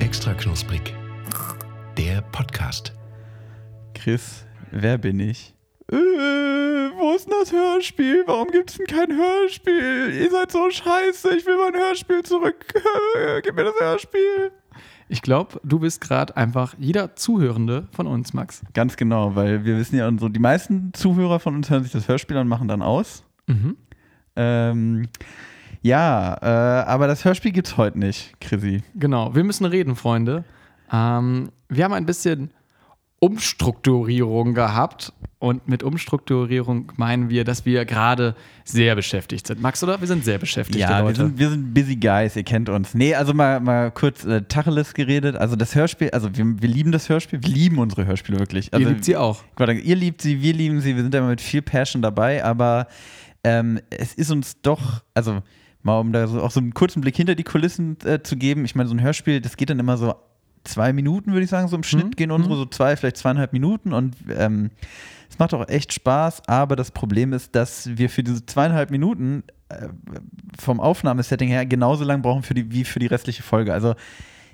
Extra knusprig. Der Podcast. Chris, wer bin ich? Äh, wo ist denn das Hörspiel? Warum gibt es denn kein Hörspiel? Ihr seid so scheiße, ich will mein Hörspiel zurück. Gib mir das Hörspiel. Ich glaube, du bist gerade einfach jeder Zuhörende von uns, Max. Ganz genau, weil wir wissen ja, so, die meisten Zuhörer von uns hören sich das Hörspiel an und machen dann aus. Mhm. Ähm, ja, äh, aber das Hörspiel gibt es heute nicht, Chrissy. Genau, wir müssen reden, Freunde. Ähm, wir haben ein bisschen Umstrukturierung gehabt. Und mit Umstrukturierung meinen wir, dass wir gerade sehr beschäftigt sind. Max, oder? Wir sind sehr beschäftigt. Ja, wir Leute. sind, wir sind busy guys, ihr kennt uns. Nee, also mal, mal kurz äh, Tacheles geredet. Also das Hörspiel, also wir, wir lieben das Hörspiel, wir lieben unsere Hörspiele wirklich. Also, Ihr liebt sie auch. Ihr liebt sie, wir lieben sie, wir sind immer mit viel Passion dabei, aber ähm, es ist uns doch, also mal um da so auch so einen kurzen Blick hinter die Kulissen äh, zu geben. Ich meine, so ein Hörspiel, das geht dann immer so zwei Minuten, würde ich sagen, so im Schnitt Mhm. gehen unsere so zwei, vielleicht zweieinhalb Minuten und ähm, es macht auch echt Spaß, aber das Problem ist, dass wir für diese zweieinhalb Minuten äh, vom Aufnahmesetting her genauso lang brauchen für die, wie für die restliche Folge. Also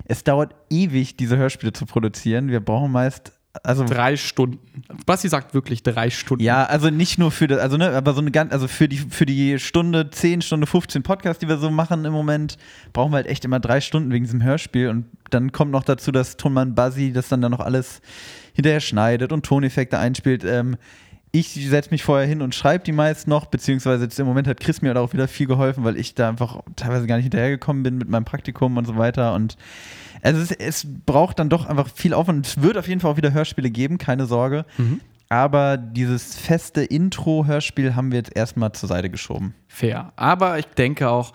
es dauert ewig, diese Hörspiele zu produzieren. Wir brauchen meist, also Drei Stunden. Basti sagt wirklich drei Stunden. ja, also nicht nur für das, also ne, aber so eine ganz, also für die, für die Stunde 10, Stunde 15 Podcast, die wir so machen im Moment, brauchen wir halt echt immer drei Stunden wegen diesem Hörspiel. Und dann kommt noch dazu, dass Tonmann Buzzy das dann, dann noch alles hinterher schneidet und Toneffekte einspielt. Ähm, ich setze mich vorher hin und schreibe die meist noch, beziehungsweise jetzt im Moment hat Chris mir halt auch wieder viel geholfen, weil ich da einfach teilweise gar nicht hinterhergekommen bin mit meinem Praktikum und so weiter. Und also es, es braucht dann doch einfach viel Aufwand. Es wird auf jeden Fall auch wieder Hörspiele geben, keine Sorge. Mhm. Aber dieses feste Intro-Hörspiel haben wir jetzt erstmal zur Seite geschoben. Fair. Aber ich denke auch,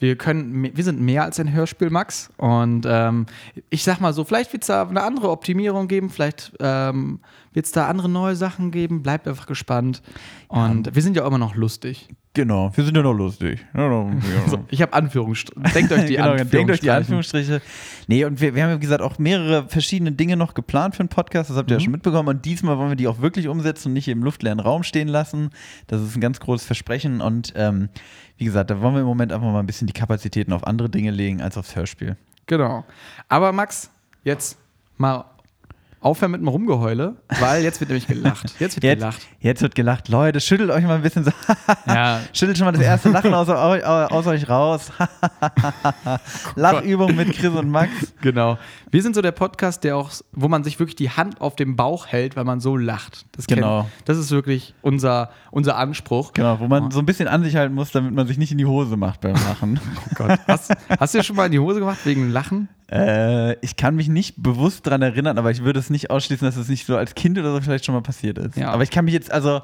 wir können, wir sind mehr als ein Hörspiel, Max. Und ähm, ich sag mal so, vielleicht wird es da eine andere Optimierung geben, vielleicht ähm, wird es da andere neue Sachen geben. Bleibt einfach gespannt. Und wir sind ja auch immer noch lustig. Genau, wir sind ja noch lustig. Ja, ja. So, ich habe Anführungsstriche. Denkt euch die genau, Anführungsstriche. denkt euch die Anführungsstriche. Nee, und wir, wir haben ja gesagt auch mehrere verschiedene Dinge noch geplant für einen Podcast, das habt ihr ja Mhm. schon mitbekommen. Und diesmal wollen wir die auch wirklich umsetzen und nicht im luftleeren Raum stehen lassen. Das ist ein ganz großes Versprechen. Und ähm, wie gesagt, da wollen wir im Moment einfach mal ein bisschen die Kapazitäten auf andere Dinge legen als aufs Hörspiel. Genau. Aber Max, jetzt mal aufhören mit dem Rumgeheule, weil jetzt wird nämlich gelacht. Jetzt wird Jetzt, gelacht. jetzt wird gelacht. Leute, schüttelt euch mal ein bisschen so. Ja. Schüttelt schon mal das erste Lachen aus, eu- aus euch raus. Lachübung mit Chris und Max. Genau. Wir sind so der Podcast, der auch, wo man sich wirklich die Hand auf dem Bauch hält, weil man so lacht. Das kennt- Genau. Das ist wirklich unser, unser Anspruch. Genau, wo man so ein bisschen an sich halten muss, damit man sich nicht in die Hose macht beim Lachen. Oh Gott. Hast, hast du dir schon mal in die Hose gemacht wegen Lachen? äh, ich kann mich nicht bewusst daran erinnern, aber ich würde es nicht ausschließen, dass es nicht so als Kind oder so vielleicht schon mal passiert ist. Ja. Aber ich kann mich jetzt, also,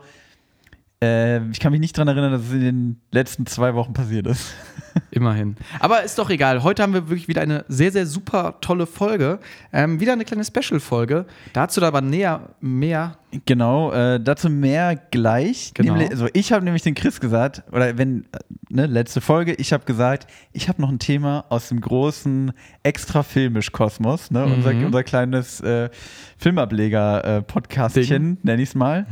äh, ich kann mich nicht daran erinnern, dass es in den letzten zwei Wochen passiert ist. Immerhin. Aber ist doch egal. Heute haben wir wirklich wieder eine sehr, sehr super tolle Folge. Ähm, wieder eine kleine Special-Folge. Dazu aber näher mehr. Genau, äh, dazu mehr gleich. Genau. Nämlich, also ich habe nämlich den Chris gesagt, oder wenn, ne, letzte Folge, ich habe gesagt, ich habe noch ein Thema aus dem großen Extra-Filmisch-Kosmos, ne, unser, Mhm. unser kleines äh, Filmableger-Podcastchen, nenne ich es mal.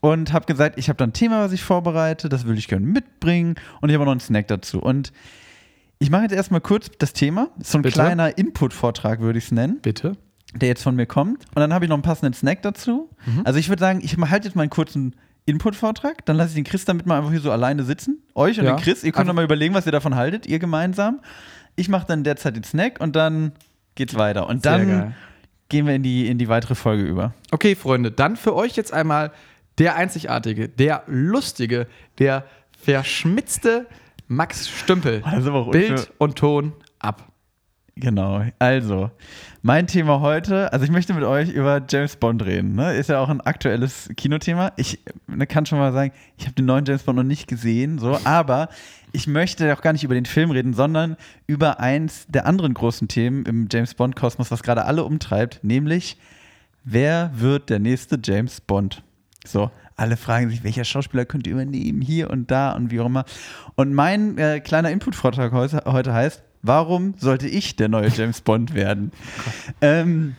Und habe gesagt, ich habe da ein Thema, was ich vorbereite, das würde ich gerne mitbringen und ich habe noch einen Snack dazu. Und ich mache jetzt erstmal kurz das Thema. So ein Bitte? kleiner Input-Vortrag würde ich es nennen Bitte. Der jetzt von mir kommt. Und dann habe ich noch einen passenden Snack dazu. Also ich würde sagen, ich halte jetzt mal einen kurzen Input-Vortrag, dann lasse ich den Chris damit mal einfach hier so alleine sitzen. Euch und Ja. den Chris, ihr könnt doch mal überlegen, was ihr davon haltet, ihr gemeinsam. Ich mache dann derzeit den Snack und dann geht's weiter. Und dann gehen wir in die, in die weitere Folge über. Okay, Freunde, dann für euch jetzt einmal der einzigartige, der lustige, der verschmitzte Max Stümpel. Auch Bild und Ton ab. Genau. Also, mein Thema heute, also ich möchte mit euch über James Bond reden. Ne? Ist ja auch ein aktuelles Kinothema. Ich ne, kann schon mal sagen, ich habe den neuen James Bond noch nicht gesehen, so, aber ich möchte auch gar nicht über den Film reden, sondern über eins der anderen großen Themen im James Bond-Kosmos, was gerade alle umtreibt, nämlich wer wird der nächste James Bond? So, alle fragen sich, welcher Schauspieler könnte übernehmen, hier und da und wie auch immer. Und mein äh, kleiner Input-Vortrag heute, heute heißt, warum sollte ich der neue James Bond werden? ähm,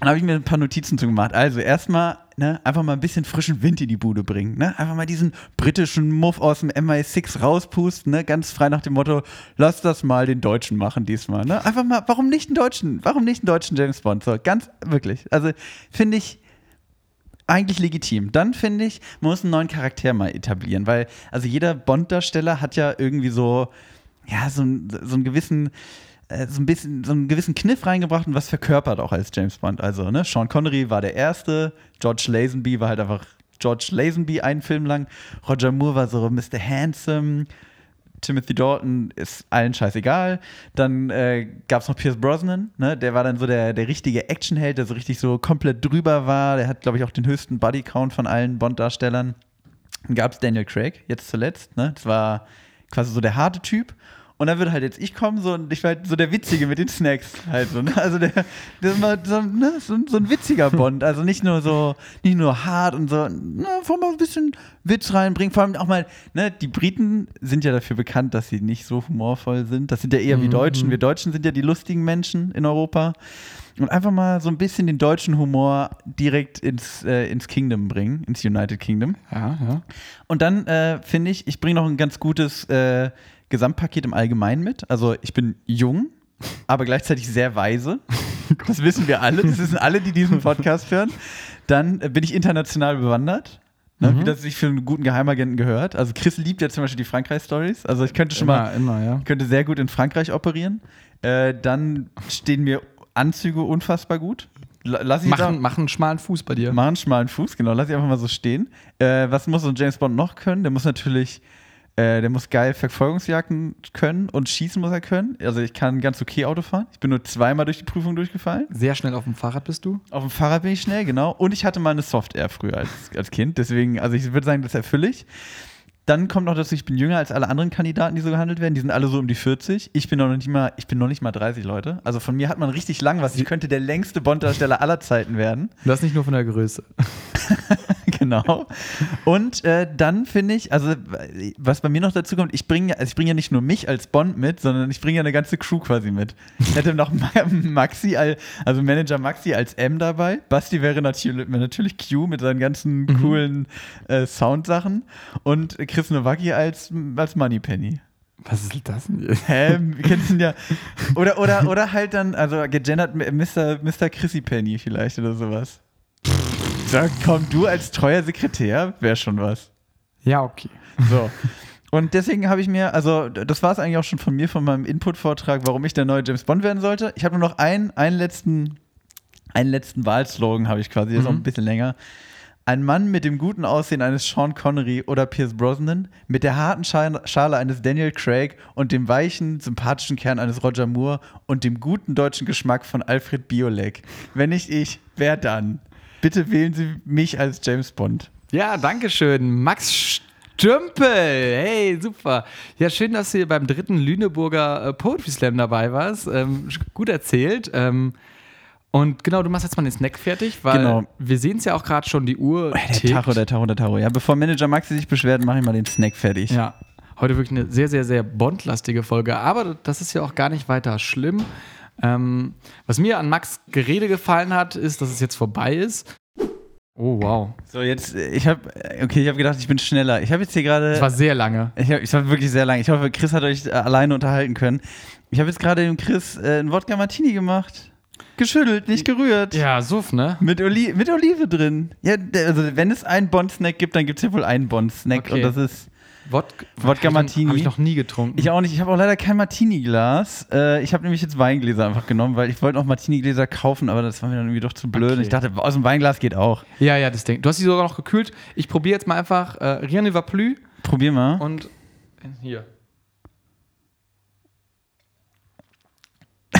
dann habe ich mir ein paar Notizen zu gemacht. Also erstmal, ne, einfach mal ein bisschen frischen Wind in die Bude bringen. Ne? Einfach mal diesen britischen Muff aus dem MI6 rauspusten, ne? ganz frei nach dem Motto, lass das mal den Deutschen machen diesmal. Ne? Einfach mal, warum nicht einen Deutschen? Warum nicht einen deutschen James Bond? So, ganz wirklich. Also finde ich eigentlich legitim. Dann finde ich, man muss einen neuen Charakter mal etablieren, weil also jeder Bond-Darsteller hat ja irgendwie so, ja, so, so einen gewissen äh, so ein bisschen so einen gewissen Kniff reingebracht und was verkörpert auch als James Bond. Also, ne, Sean Connery war der erste, George Lazenby war halt einfach George Lazenby einen Film lang, Roger Moore war so Mr. Handsome, Timothy Dalton ist allen scheißegal. Dann äh, gab es noch Pierce Brosnan, ne? der war dann so der, der richtige Actionheld, der so richtig so komplett drüber war. Der hat, glaube ich, auch den höchsten Bodycount von allen Bond-Darstellern. Dann gab es Daniel Craig, jetzt zuletzt. Ne? Das war quasi so der harte Typ. Und dann würde halt jetzt ich kommen so, und ich war halt so der Witzige mit den Snacks halt so. Ne? Also der, der war so, ne? so, so, ein witziger Bond. Also nicht nur so, nicht nur hart und so, ne, vor mal ein bisschen Witz reinbringen. Vor allem auch mal, ne, die Briten sind ja dafür bekannt, dass sie nicht so humorvoll sind. Das sind ja eher wie Deutschen. Wir Deutschen sind ja die lustigen Menschen in Europa. Und einfach mal so ein bisschen den deutschen Humor direkt ins, äh, ins Kingdom bringen, ins United Kingdom. Ja, ja. Und dann äh, finde ich, ich bringe noch ein ganz gutes äh, Gesamtpaket im Allgemeinen mit. Also ich bin jung, aber gleichzeitig sehr weise. Das wissen wir alle. Das wissen alle, die diesen Podcast hören. Dann bin ich international bewandert. Ne, Mhm. Wie das sich für einen guten Geheimagenten gehört. Also Chris liebt ja zum Beispiel die Frankreich-Stories. Also ich könnte schon mal, immer, ja. könnte sehr gut in Frankreich operieren. Äh, dann stehen mir Anzüge unfassbar gut. La- Lass ich Machen, da- machen einen schmalen Fuß bei dir. Machen einen schmalen Fuß, genau. Lass ich einfach mal so stehen. Äh, was muss so ein James Bond noch können? Der muss natürlich, äh, der muss geil Verfolgungsjagden können und schießen muss er können. Also ich kann ganz okay Auto fahren. Ich bin nur zweimal durch die Prüfung durchgefallen. Sehr schnell auf dem Fahrrad bist du. Auf dem Fahrrad bin ich schnell, genau. Und ich hatte mal eine Soft-Air früher als, als Kind. Deswegen, also ich würde sagen, das erfülle ich. Dann kommt noch dazu, ich bin jünger als alle anderen Kandidaten, die so gehandelt werden. Die sind alle so um die 40. Ich bin noch nicht mal, ich bin noch nicht mal 30 Leute. Also von mir hat man richtig lang was. Ich könnte der längste Bond-Darsteller aller Zeiten werden. Das nicht nur von der Größe. genau. Und äh, dann finde ich, also was bei mir noch dazu kommt, ich bringe also ich bringe ja nicht nur mich als Bond mit, sondern ich bringe ja eine ganze Crew quasi mit. Ich hätte noch Ma- Maxi, al- also Manager Maxi als M dabei. Basti wäre natürlich, natürlich Q mit seinen ganzen coolen äh, Soundsachen und Chris Nowacki als, als Moneypenny. Was ist das denn? Hä? Kennst du ja? Oder, oder, oder halt dann, also gegendert Mr. Mr. Chrissy Penny vielleicht oder sowas. Da komm, du als treuer Sekretär, wäre schon was. Ja, okay. So. Und deswegen habe ich mir, also das war es eigentlich auch schon von mir, von meinem Input-Vortrag, warum ich der neue James Bond werden sollte. Ich habe nur noch einen, einen letzten, einen letzten Wahlslogan habe ich quasi, der ist auch ein bisschen länger. Ein Mann mit dem guten Aussehen eines Sean Connery oder Pierce Brosnan, mit der harten Scha- Schale eines Daniel Craig und dem weichen, sympathischen Kern eines Roger Moore und dem guten deutschen Geschmack von Alfred Biolek. Wenn nicht ich, wer dann? Bitte wählen Sie mich als James Bond. Ja, danke schön. Max Stümpel. Hey, super. Ja, schön, dass du hier beim dritten Lüneburger äh, Poetry Slam dabei warst. Ähm, gut erzählt. Ähm, und genau, du machst jetzt mal den Snack fertig, weil Genau. wir sehen es ja auch gerade schon, die Uhr Der tickt. Tacho, der Tacho, der Tacho. Ja, bevor Manager Maxi sich beschwert, mache ich mal den Snack fertig. Ja, heute wirklich eine sehr, sehr, sehr bondlastige Folge. Aber das ist ja auch gar nicht weiter schlimm. Ähm, was mir an Max Gerede gefallen hat, ist, dass es jetzt vorbei ist. Oh, wow. So, jetzt, ich habe, okay, ich habe gedacht, ich bin schneller. Ich habe jetzt hier gerade. Das war sehr lange. Ich, hab, ich war wirklich sehr lang. Ich hoffe, Chris hat euch äh, alleine unterhalten können. Ich habe jetzt gerade dem Chris äh, einen Wodka Martini gemacht. Geschüttelt, nicht gerührt. Ja, Suff, ne? Mit, Oli mit Olive drin. Ja, also wenn es einen Bond-Snack gibt, dann gibt es ja wohl einen Bond-Snack. Okay. Und das ist. Wodka, Wodka Martini. Habe ich noch nie getrunken. Ich auch nicht. Ich habe auch leider kein Martini-Glas. Äh, ich habe nämlich jetzt Weingläser einfach genommen, weil ich wollte noch Martini-Gläser kaufen, aber das war mir dann irgendwie doch zu blöd. Okay. Ich dachte, aus dem Weinglas geht auch. ja, ja, das Ding. Du hast sie sogar noch gekühlt. Ich probiere jetzt mal einfach äh, Rien ne va plus Probier mal. und hier.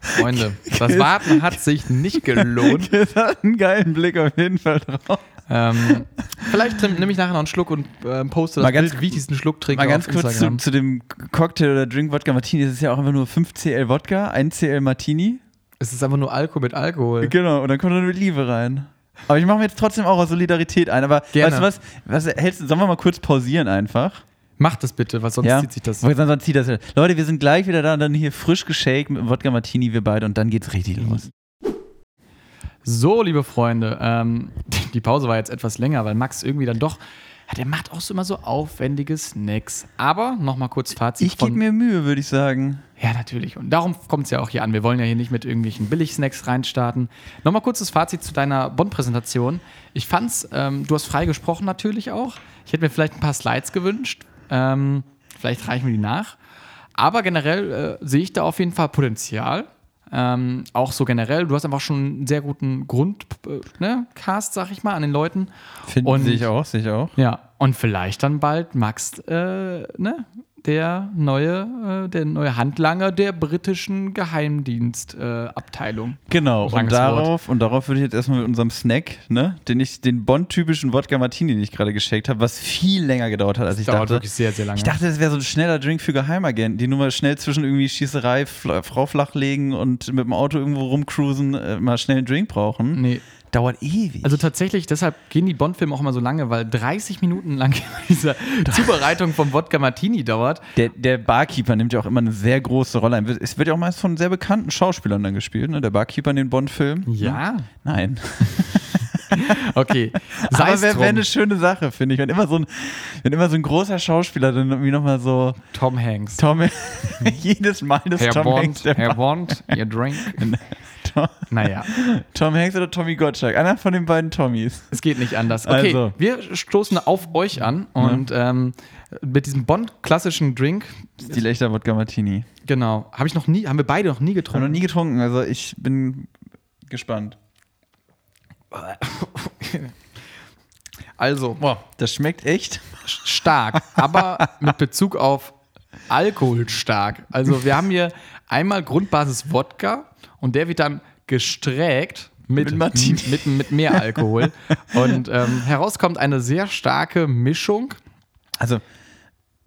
Freunde, das Warten hat sich nicht gelohnt. Das hat einen geilen Blick auf jeden Fall drauf. Ähm, vielleicht nehm- nehme ich nachher noch einen Schluck und ähm, poste das Mal ganz Bild, wie ich diesen Schluck trinke Mal ganz kurz zu, zu dem Cocktail oder Drink Wodka Martini. Das ist ja auch einfach nur 5 CL Wodka, 1 CL Martini. Es ist einfach nur Alkohol mit Alkohol. Genau, und dann kommt dann mit Liebe rein. Aber ich mache mir jetzt trotzdem auch aus Solidarität ein. Aber Gerne. weißt du was? was hältst, sollen wir mal kurz pausieren einfach? Mach das bitte, weil sonst ja? zieht sich das. Weil Sonst zieht das. Leute, wir sind gleich wieder da und dann hier frisch geshakt mit dem Wodka Martini, wir beide, und dann geht's richtig los. So, liebe Freunde, ähm, die Pause war jetzt etwas länger, weil Max irgendwie dann doch, der macht auch so immer so aufwendige Snacks. Aber nochmal kurz Fazit. Ich gebe mir Mühe, würde ich sagen. Ja, natürlich. Und darum kommt es ja auch hier an. Wir wollen ja hier nicht mit irgendwelchen Billig-Snacks reinstarten. Nochmal kurzes Fazit zu deiner Bond-Präsentation. Ich fand's, ähm, du hast frei gesprochen natürlich auch. Ich hätte mir vielleicht ein paar Slides gewünscht. Ähm, vielleicht reichen wir die nach. Aber generell äh, sehe ich da auf jeden Fall Potenzial. Ähm, auch so generell, du hast einfach schon einen sehr guten Grundcast, äh, ne, Cast, sag ich mal, an den Leuten. Finde ich auch, sehe ich auch. Ja, und vielleicht dann bald Max, äh, ne, der neue, äh, der neue Handlanger der britischen Geheimdienstabteilung. Äh, genau, und darauf, und darauf würde ich jetzt erstmal mit unserem Snack, ne, den ich, den Bond-typischen Wodka Martini, den ich gerade geschenkt habe, was viel länger gedauert hat, als ich Dauert dachte. wirklich sehr, sehr lange. Ich dachte, das wäre so ein schneller Drink für Geheimagenten, die nur mal schnell zwischen irgendwie Schießerei, Frau flachlegen und mit dem Auto irgendwo rumcruisen, äh, mal schnell einen Drink brauchen. nee. Dauert ewig. Also tatsächlich, deshalb gehen die Bond-Filme auch immer so lange, weil 30 Minuten lang diese Zubereitung vom Wodka Martini dauert. der, der Barkeeper nimmt ja auch immer eine sehr große Rolle ein. Es wird ja auch meist von sehr bekannten Schauspielern dann gespielt, ne? Der Barkeeper in den Bond-Filmen. Ja. Nein. Okay. Aber Sei's wäre wär eine schöne Sache, finde ich. Wenn immer, so ein, wenn immer so ein großer Schauspieler dann irgendwie nochmal so Tom Hanks. Tom, jedes Mal das Herr Tom Bond, Hanks, der Herr Bond, ihr Drink. Tom, Naja, Tom Hanks oder Tommy Gottschalk. Einer von den beiden Tommys. es geht nicht anders. Okay, Also. wir stoßen auf euch an und ähm, mit diesem Bond-klassischen Drink, Die echter Wodka Martini. genau, habe ich noch nie, haben wir beide noch nie getrunken. noch nie getrunken, also ich bin gespannt. Also, Boah, das schmeckt echt. stark, aber mit Bezug auf Alkohol stark. Also wir haben hier einmal Grundbasis Wodka und der wird dann gesträgt mit, Mit Martini. mit, mit mehr Alkohol. und ähm, herauskommt eine sehr starke Mischung. Also,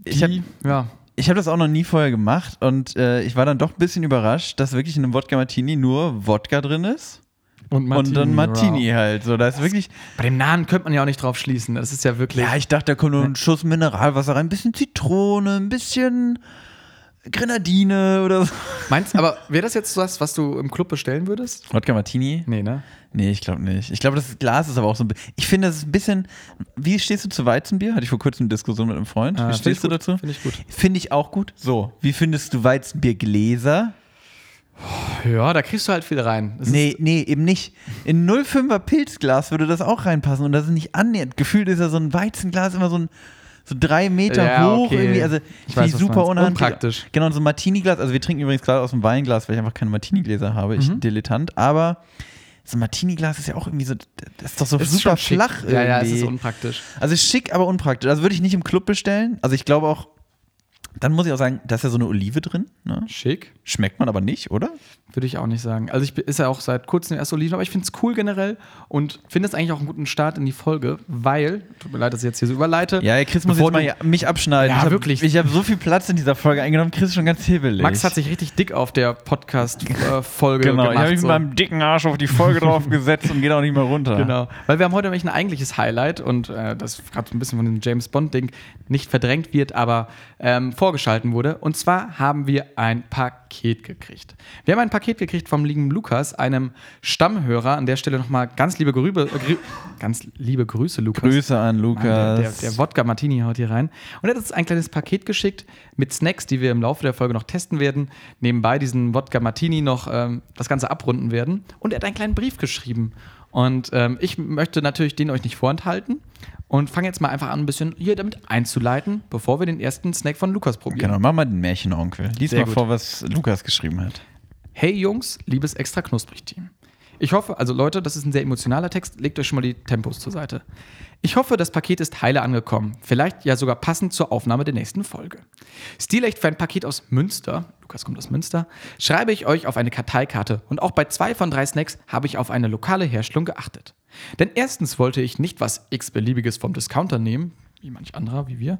ich habe ja, Ich habe das auch noch nie vorher gemacht und äh, ich war dann doch ein bisschen überrascht, dass wirklich in einem Wodka Martini nur Wodka drin ist und, und dann Martini wow. halt. So, da ist wirklich. Bei dem Namen könnte man ja auch nicht drauf schließen. Das ist ja wirklich. Ja, ich dachte, da kommt nur ein Schuss Mineralwasser rein, ein bisschen Zitrone, ein bisschen Grenadine oder so. Meinst aber wäre das jetzt was, was du im Club bestellen würdest? Wodka Martini? Nee, ne? Nee, ich glaube nicht. Ich glaube, das Glas ist aber auch so ein bisschen. Ich finde, das ist ein bisschen. Wie stehst du zu Weizenbier? Hatte ich vor kurzem eine Diskussion mit einem Freund. Ah, wie stehst du gut, dazu? find ich gut. Finde ich auch gut. So, wie findest du Weizenbiergläser? Ja, da kriegst du halt viel rein. Das Nee, nee, eben nicht. In 05er Pilzglas würde das auch reinpassen und das ist nicht annähernd. Gefühlt ist ja so ein Weizenglas immer so ein so drei Meter Ja, hoch okay. irgendwie. Also Ich ich du super unhandlich. Unpraktisch. Genau, und so ein Martini-Glas. Also wir trinken übrigens gerade aus dem Weinglas, weil ich einfach keine Martini-Gläser habe. Ich Mhm. Dilettant. Aber so ein Martini-Glas ist ja auch irgendwie so, das ist doch so ist super schon schick. flach irgendwie. Ja, ja, es ist unpraktisch. also schick, aber unpraktisch. Also würde ich nicht im Club bestellen. Also ich glaube auch, dann muss ich auch sagen, da ist ja so eine Olive drin. Ne? Schick. Schmeckt man aber nicht, oder? Würde ich auch nicht sagen. Also ich ist ja auch seit kurzem erst Oliven, aber ich finde es cool generell und finde es eigentlich auch einen guten Start in die Folge, weil, tut mir leid, dass ich jetzt hier so überleite. Ja, Chris muss jetzt mal mich abschneiden. Ja, ich hab, wirklich. Ich habe so viel Platz in dieser Folge eingenommen. Chris ist schon ganz hibbelig. Max hat sich richtig dick auf der Podcast-Folge genau, ich gemacht. habe mich so. mit meinem dicken Arsch auf die Folge drauf gesetzt und geht auch nicht mehr runter. Genau, weil wir haben heute nämlich ein eigentliches Highlight und äh, das gerade so ein bisschen von dem James Bond-Ding nicht verdrängt wird, aber ähm, vorgeschalten wurde. Und zwar haben wir ein Paket gekriegt. Wir haben ein Paket gekriegt vom lieben Lukas, einem Stammhörer. An der Stelle nochmal ganz liebe Grüße, äh, grü ganz liebe Grüße, Lukas. Grüße an Mann, Lukas. Der, der, der Wodka Martini haut hier rein. Und er hat uns ein kleines Paket geschickt mit Snacks, die wir im Laufe der Folge noch testen werden. Nebenbei diesen Wodka Martini noch ähm, das Ganze abrunden werden. Und er hat einen kleinen Brief geschrieben. Und ähm, ich möchte natürlich den euch nicht vorenthalten. Und fange jetzt mal einfach an, ein bisschen hier damit einzuleiten, bevor wir den ersten Snack von Lukas probieren. Genau, mach mal den Märchenonkel. Lies Sehr mal gut. vor, was Lukas geschrieben hat. Hey Jungs, liebes extra knusprig Team. Ich hoffe, also Leute, das ist ein sehr emotionaler Text, legt euch schon mal die Tempos zur Seite. Ich hoffe, das Paket ist heile angekommen, vielleicht ja sogar passend zur Aufnahme der nächsten Folge. Stilecht für ein Paket aus Münster, Lukas kommt aus Münster, schreibe ich euch auf eine Karteikarte und auch bei zwei von drei Snacks habe ich auf eine lokale Herstellung geachtet. Denn erstens wollte ich nicht was x-beliebiges vom Discounter nehmen, wie manch anderer, wie wir,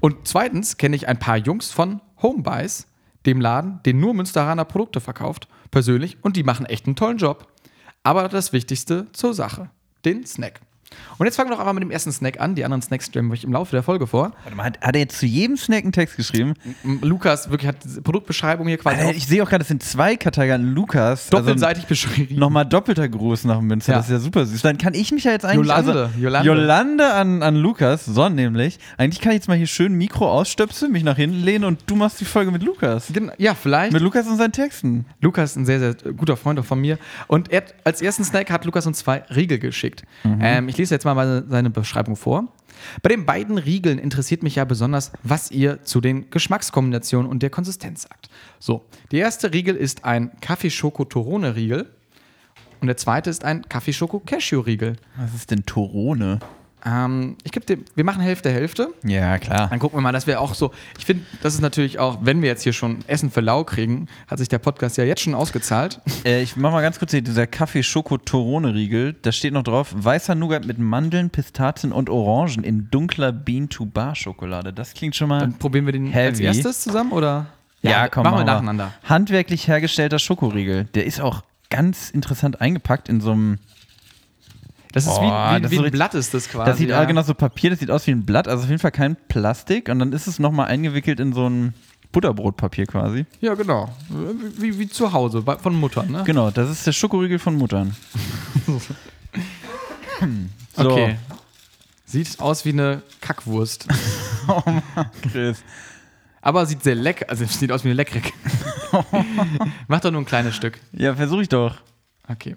und zweitens kenne ich ein paar Jungs von Homebuys, dem Laden, den nur Münsteraner Produkte verkauft, persönlich und die machen echt einen tollen Job. Aber das Wichtigste zur Sache, den Snack. Und jetzt fangen wir doch einfach mit dem ersten Snack an. Die anderen Snacks stellen wir euch im Laufe der Folge vor. Warte mal, hat, hat er jetzt zu jedem Snack einen Text geschrieben? Lukas wirklich hat diese Produktbeschreibung hier quasi Alter, ich sehe auch gerade, es sind zwei Kategorien. Lukas. doppelseitig beschrieben. Also Nochmal doppelter Gruß nach Münster, Ja. das ist ja super süß. Dann kann ich mich ja jetzt eigentlich. Jolande, also, Jolande. Jolande an, an Lukas, so nämlich. Eigentlich kann ich jetzt mal hier schön Mikro ausstöpseln, mich nach hinten lehnen und du machst die Folge mit Lukas. Gen- Ja, vielleicht. Mit Lukas und seinen Texten. Lukas ist ein sehr, sehr guter Freund auch von mir. Und er, als ersten Snack hat Lukas uns zwei Riegel geschickt. Ähm, ich lese jetzt mal seine Beschreibung vor. Bei den beiden Riegeln interessiert mich ja besonders, was ihr zu den Geschmackskombinationen und der Konsistenz sagt. So, der erste Riegel ist ein Kaffee-Schoko-Torone-Riegel und der zweite ist ein Kaffee-Schoko-Cashew-Riegel. Was ist denn Torone? Ähm, ich gebe dir, wir machen Hälfte, Hälfte. Ja, klar. Dann gucken wir mal, dass wir auch so. Ich finde, das ist natürlich auch, wenn wir jetzt hier schon Essen für lau kriegen, hat sich der Podcast ja jetzt schon ausgezahlt. Äh, ich mach mal ganz kurz hier, dieser Kaffee-Schoko-Torone-Riegel, da steht noch drauf, weißer Nougat mit Mandeln, Pistazien und Orangen in dunkler Bean-to-Bar-Schokolade. Das klingt schon mal Dann probieren wir den als Heavy. erstes zusammen oder? Ja, komm, machen wir machen wir. nacheinander. handwerklich hergestellter Schokoriegel. Der ist auch ganz interessant eingepackt in so einem, Das ist Boah, wie, das wie, ist wie ein richtig- Blatt ist das quasi. das sieht ja. genau so Papier, das sieht aus wie ein Blatt, also auf jeden Fall kein Plastik und dann ist es nochmal eingewickelt in so ein Butterbrotpapier quasi. Ja, genau. Wie, wie zu Hause von Mutter, ne? Genau, das ist der Schokoriegel von Muttern. So. Okay. Sieht aus wie eine Kackwurst. Chris. Aber sieht sehr lecker, also sieht aus wie eine leckere. Mach doch nur ein kleines Stück. Ja, versuch ich doch. Okay.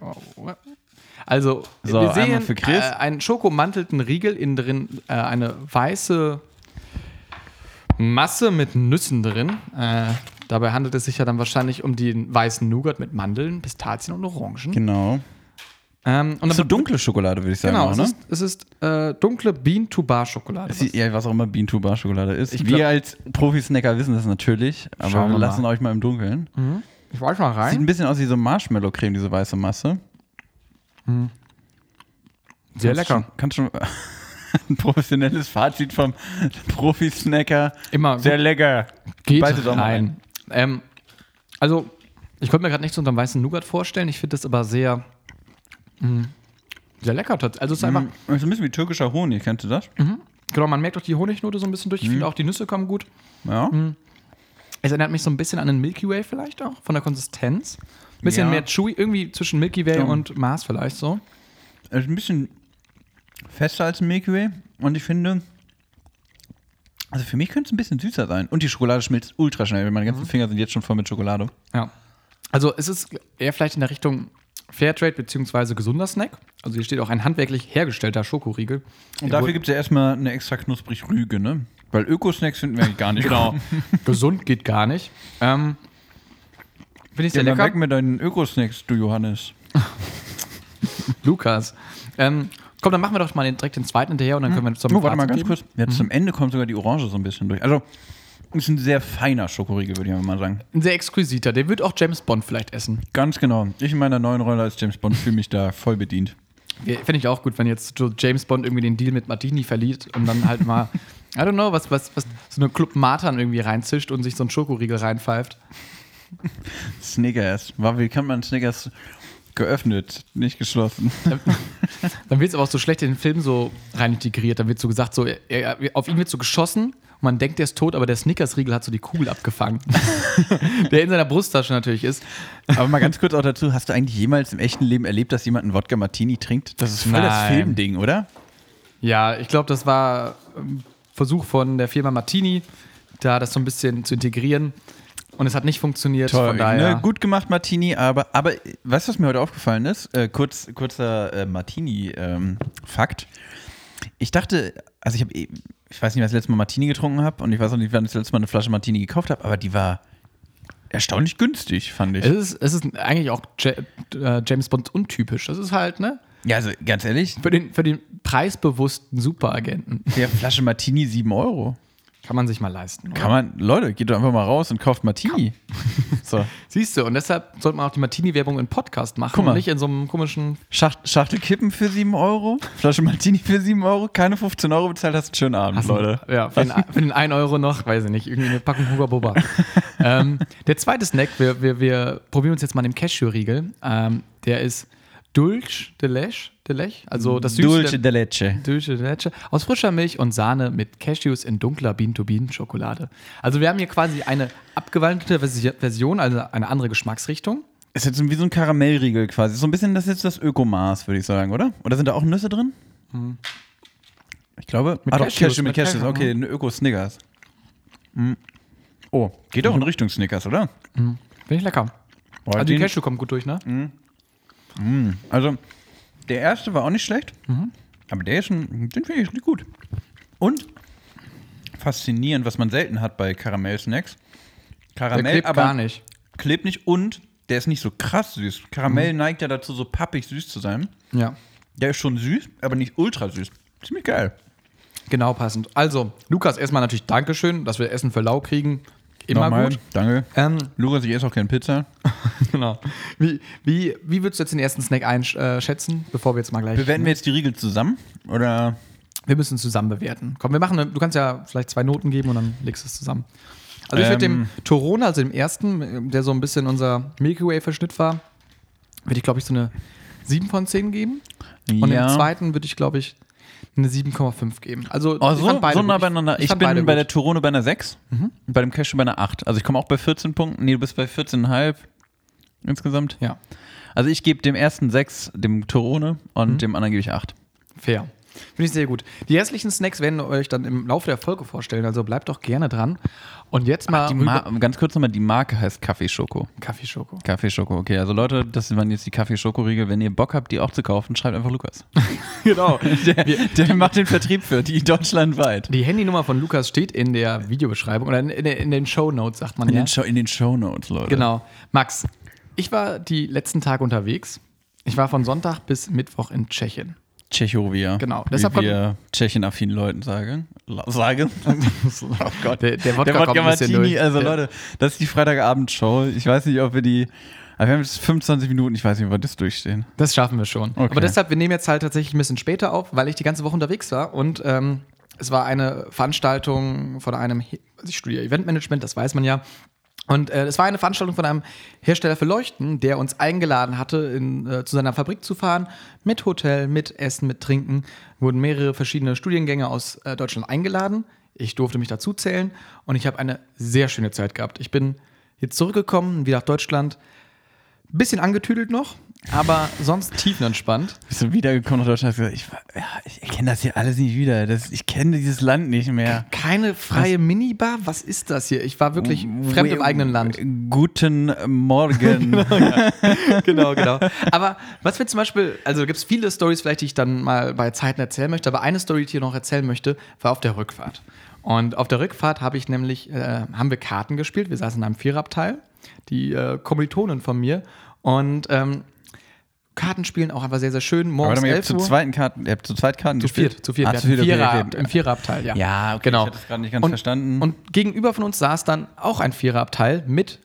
Also, So, wir sehen für Chris. Äh, einen schokomantelten Riegel, innen drin äh, eine weiße Masse mit Nüssen drin. Äh, dabei handelt es sich ja dann wahrscheinlich um den weißen Nougat mit Mandeln, Pistazien und Orangen. Genau. Ähm, und So dunkle Schokolade, würde ich sagen. genau, auch, es ne? ist, es ist äh, dunkle Bean-to-Bar-Schokolade. Ja, was auch immer Bean-to-Bar-Schokolade ist. Ich Wir glaub- als Profisnacker wissen das natürlich, aber wir wir lassen mal. euch mal im Dunkeln. Ich weiß mal Sieht rein. ein bisschen aus wie so Marshmallow-Creme, diese weiße Masse. Sehr Kannst lecker. Schon, kannst schon ein professionelles Fazit vom Profi-Snacker. Immer Sehr lecker. Geht Beiß es auch rein. Ähm, also, ich konnte mir gerade nichts unter dem weißen Nougat vorstellen. Ich finde das aber sehr, mh, sehr lecker. Also, es ist einfach, Mm, ist ein bisschen wie türkischer Honig, kennst du das? genau, man merkt auch die Honignote so ein bisschen durch. Ich Mhm. finde auch, die Nüsse kommen gut. Ja. Es erinnert mich so ein bisschen an den Milky Way vielleicht auch, von der Konsistenz. Ein bisschen Ja. mehr chewy, irgendwie zwischen Milky Way Ja. und Mars vielleicht so. Ist ein bisschen fester als ein Milky Way. Und ich finde, also für mich könnte es ein bisschen süßer sein. Und die Schokolade schmilzt ultra schnell. Meine Mhm. ganzen Finger sind jetzt schon voll mit Schokolade. Ja. Also, es ist eher vielleicht in der Richtung Fairtrade bzw. gesunder Snack. Also, hier steht auch ein handwerklich hergestellter Schokoriegel. Und dafür gibt es ja erstmal eine extra knusprig Rüge, ne? Weil Öko-Snacks finden wir eigentlich gar nicht. Genau. Gesund geht gar nicht. Ähm, Finde ich Ja, sehr dann lecker. weg mit deinen Öko-Snacks, du Johannes. Lukas. Ähm, komm, dann machen wir doch mal den, direkt den zweiten hinterher und dann können wir zum Oh, warte mal ganz kurz. Jetzt zum Ende kommt sogar die Orange so ein bisschen durch. Also, ist ein sehr feiner Schokoriegel, würde ich mal sagen. Ein sehr exquisiter. Den wird auch James Bond vielleicht essen. Ganz genau. Ich in meiner neuen Rolle als James Bond fühle mich da voll bedient. Finde ich auch gut, wenn jetzt James Bond irgendwie den Deal mit Martini verliert und dann halt mal, I don't know, was, was, was so eine Club Matan irgendwie reinzischt und sich so einen Schokoriegel reinpfeift. Snickers. Wie kann man Snickers geöffnet, nicht geschlossen? Dann wird es aber auch so schlecht in den Film so rein integriert. Dann wird so gesagt, so, er, auf ihn wird so geschossen und man denkt, der ist tot, aber der Snickers-Riegel hat so die Kugel abgefangen. der in seiner Brusttasche natürlich ist. Aber mal ganz kurz auch dazu, hast du eigentlich jemals im echten Leben erlebt, dass jemand einen Wodka Martini trinkt? Das ist voll das Nein. Filmding, oder? Ja, ich glaube, das war ein Versuch von der Firma Martini, da das so ein bisschen zu integrieren. Und es hat nicht funktioniert. von daher. ne? Gut gemacht, Martini, aber, aber weißt du, was mir heute aufgefallen ist? Äh, kurz, kurzer äh, Martini-Fakt. ich dachte, also ich habe, ich weiß nicht, was ich das letzte Mal Martini getrunken habe und ich weiß auch nicht, wann ich das letzte Mal eine Flasche Martini gekauft habe, aber die war erstaunlich günstig, fand ich. Es ist, es ist eigentlich auch Ja- äh, James Bond untypisch. Das ist halt, ne? ja, also ganz ehrlich, Für den, für den preisbewussten Superagenten der Flasche Martini 7 Euro. Kann man sich mal leisten. Oder? Kann man, Leute, geht doch einfach mal raus und kauft Martini. So. Siehst du, und deshalb sollte man auch die Martini-Werbung in Podcast machen Guck mal. und nicht in so einem komischen. Schacht, Schachtel Kippen für 7 Euro, Flasche Martini für 7 Euro, keine 15 Euro bezahlt, hast einen schönen Abend, Leute. Ja, für den, für den 1 Euro noch, weiß ich nicht, irgendwie eine Packung Huga Boba. ähm, der zweite Snack, wir, wir, wir probieren uns jetzt mal den Cashew-Riegel. Ähm, der ist Dulce de Leche, de Leche also das Süße Dulce de leche. Dulce de Leche aus frischer Milch und Sahne mit Cashews in dunkler Bean-to-Bean-Schokolade. Also wir haben hier quasi eine abgewandelte Versi- Version, also eine andere Geschmacksrichtung. Ist jetzt wie so ein Karamellriegel quasi. So ein bisschen, das ist jetzt das Ökomaß, würde ich sagen, oder? Oder sind da auch Nüsse drin? Ich glaube. Mit ah, doch, Cashews, Cashew, mit Cashews. Cashew, Okay, ein Öko-Snickers. Mm. Oh, geht auch in Richtung Snickers, oder? Finde ich lecker. Boah, Also die Cashew kommt gut durch, ne? Also, der erste war auch nicht schlecht, Mhm. aber der ist schon, den finde ich richtig gut. Und faszinierend, was man selten hat bei Karamell-Snacks. Der Karamell, klebt aber gar nicht. klebt nicht und der ist nicht so krass süß. Karamell neigt ja dazu, so pappig süß zu sein. Ja. Der ist schon süß, aber nicht ultra süß. Ziemlich geil. Genau passend. Also, Lukas, erstmal natürlich Dankeschön, dass wir Essen für lau kriegen. Immer Nochmal, gut. Danke. Ähm, Lukas, ich esse auch keine Pizza. genau. Wie, wie, wie würdest du jetzt den ersten Snack einschätzen, bevor wir jetzt mal gleich. Bewerten wir jetzt die Riegel zusammen? Oder? Wir müssen es zusammen bewerten. Komm, wir machen eine, du kannst ja vielleicht zwei Noten geben und dann legst du es zusammen. Also ich würde Ähm. dem Torone, also dem ersten, der so ein bisschen unser Milky Way-Verschnitt war, würde ich, glaube ich, so eine 7 von 10 geben. Und Ja. dem zweiten würde ich, glaube ich, eine 7,5 geben. Also Oh, ich so, so nah beieinander. Ich, fand bin bei gut. Mhm. der Torone bei einer 6 und bei dem Cashew bei einer 8. Also ich komme auch bei 14 Punkten. Nee, du bist bei 14,5 insgesamt. Ja, Also ich gebe dem ersten 6, dem Torone, und Mhm. dem anderen gebe ich 8. fair. Finde ich sehr gut. Die restlichen Snacks werden wir euch dann im Laufe der Folge vorstellen, also bleibt doch gerne dran. Und jetzt mal Ma ganz kurz nochmal, die Marke heißt Kaffee Schoko. Kaffeeschoko. Kaffee Schoko, okay. Also Leute, das waren jetzt die Kaffee Schoko-Riegel. Wenn ihr Bock habt, die auch zu kaufen, schreibt einfach Lukas. Genau. Der, der macht den Vertrieb für die deutschlandweit. Die Handynummer von Lukas steht in der Videobeschreibung oder in, in, in den Show Notes, sagt man In ja. den, Show, in den Shownotes, Leute. Genau. Max, ich war die letzten Tage unterwegs. Ich war von Sonntag bis Mittwoch in Tschechien. Tschechowia. Genau. Wie Deshalb wir tschechenaffinen Leuten sagen. Sagen. oh Gott. Der, der Wodka, Der Wodka Martini, durch. also Der- Leute, das ist die Freitagabendshow. Ich weiß nicht, ob wir die. Aber wir haben jetzt 25 Minuten, ich weiß nicht, ob wir das durchstehen. Das schaffen wir schon. Okay. Aber deshalb, wir nehmen jetzt halt tatsächlich ein bisschen später auf, weil ich die ganze Woche unterwegs war und ähm, es war eine Veranstaltung von einem, He- also ich studiere Eventmanagement, das weiß man ja. Und äh, es war eine Veranstaltung von einem Hersteller für Leuchten, der uns eingeladen hatte, in, äh, zu seiner Fabrik zu fahren, mit Hotel, mit Essen, mit Trinken. Wurden mehrere verschiedene Studiengänge aus äh, Deutschland eingeladen. Ich durfte mich dazu zählen und ich habe eine sehr schöne Zeit gehabt. Ich bin jetzt zurückgekommen, wieder nach Deutschland. Bisschen angetüdelt noch, aber sonst tiefenentspannt. Bist du wiedergekommen nach Deutschland und hast gesagt, ich, ja, ich kenne das hier alles nicht wieder. Das, ich kenne dieses Land nicht mehr. Keine freie Minibar? Was ist das hier? Ich war wirklich fremd im eigenen Land. Guten Morgen. genau, genau. Aber was wir zum Beispiel, also gibt es viele Stories vielleicht, die ich dann mal bei Zeiten erzählen möchte, aber eine Story, die ich hier noch erzählen möchte, war auf der Rückfahrt. Und auf der Rückfahrt habe ich nämlich, äh, haben wir Karten gespielt, wir saßen in einem Viererabteil, die äh, Kommilitonen von mir und ähm, Karten spielen auch einfach sehr, sehr schön. Aber Morgens warte mal, ihr habt 11 zu Uhr. zweit Karten, ihr habt zu zweit Karten Zu gespielt? viert, zu viert. Ah, zu viert, Vierer, okay. Im Viererabteil, ja. Ja, okay, genau. ich hatte das gerade nicht ganz und, verstanden. Und gegenüber von uns saß dann auch ein Viererabteil mit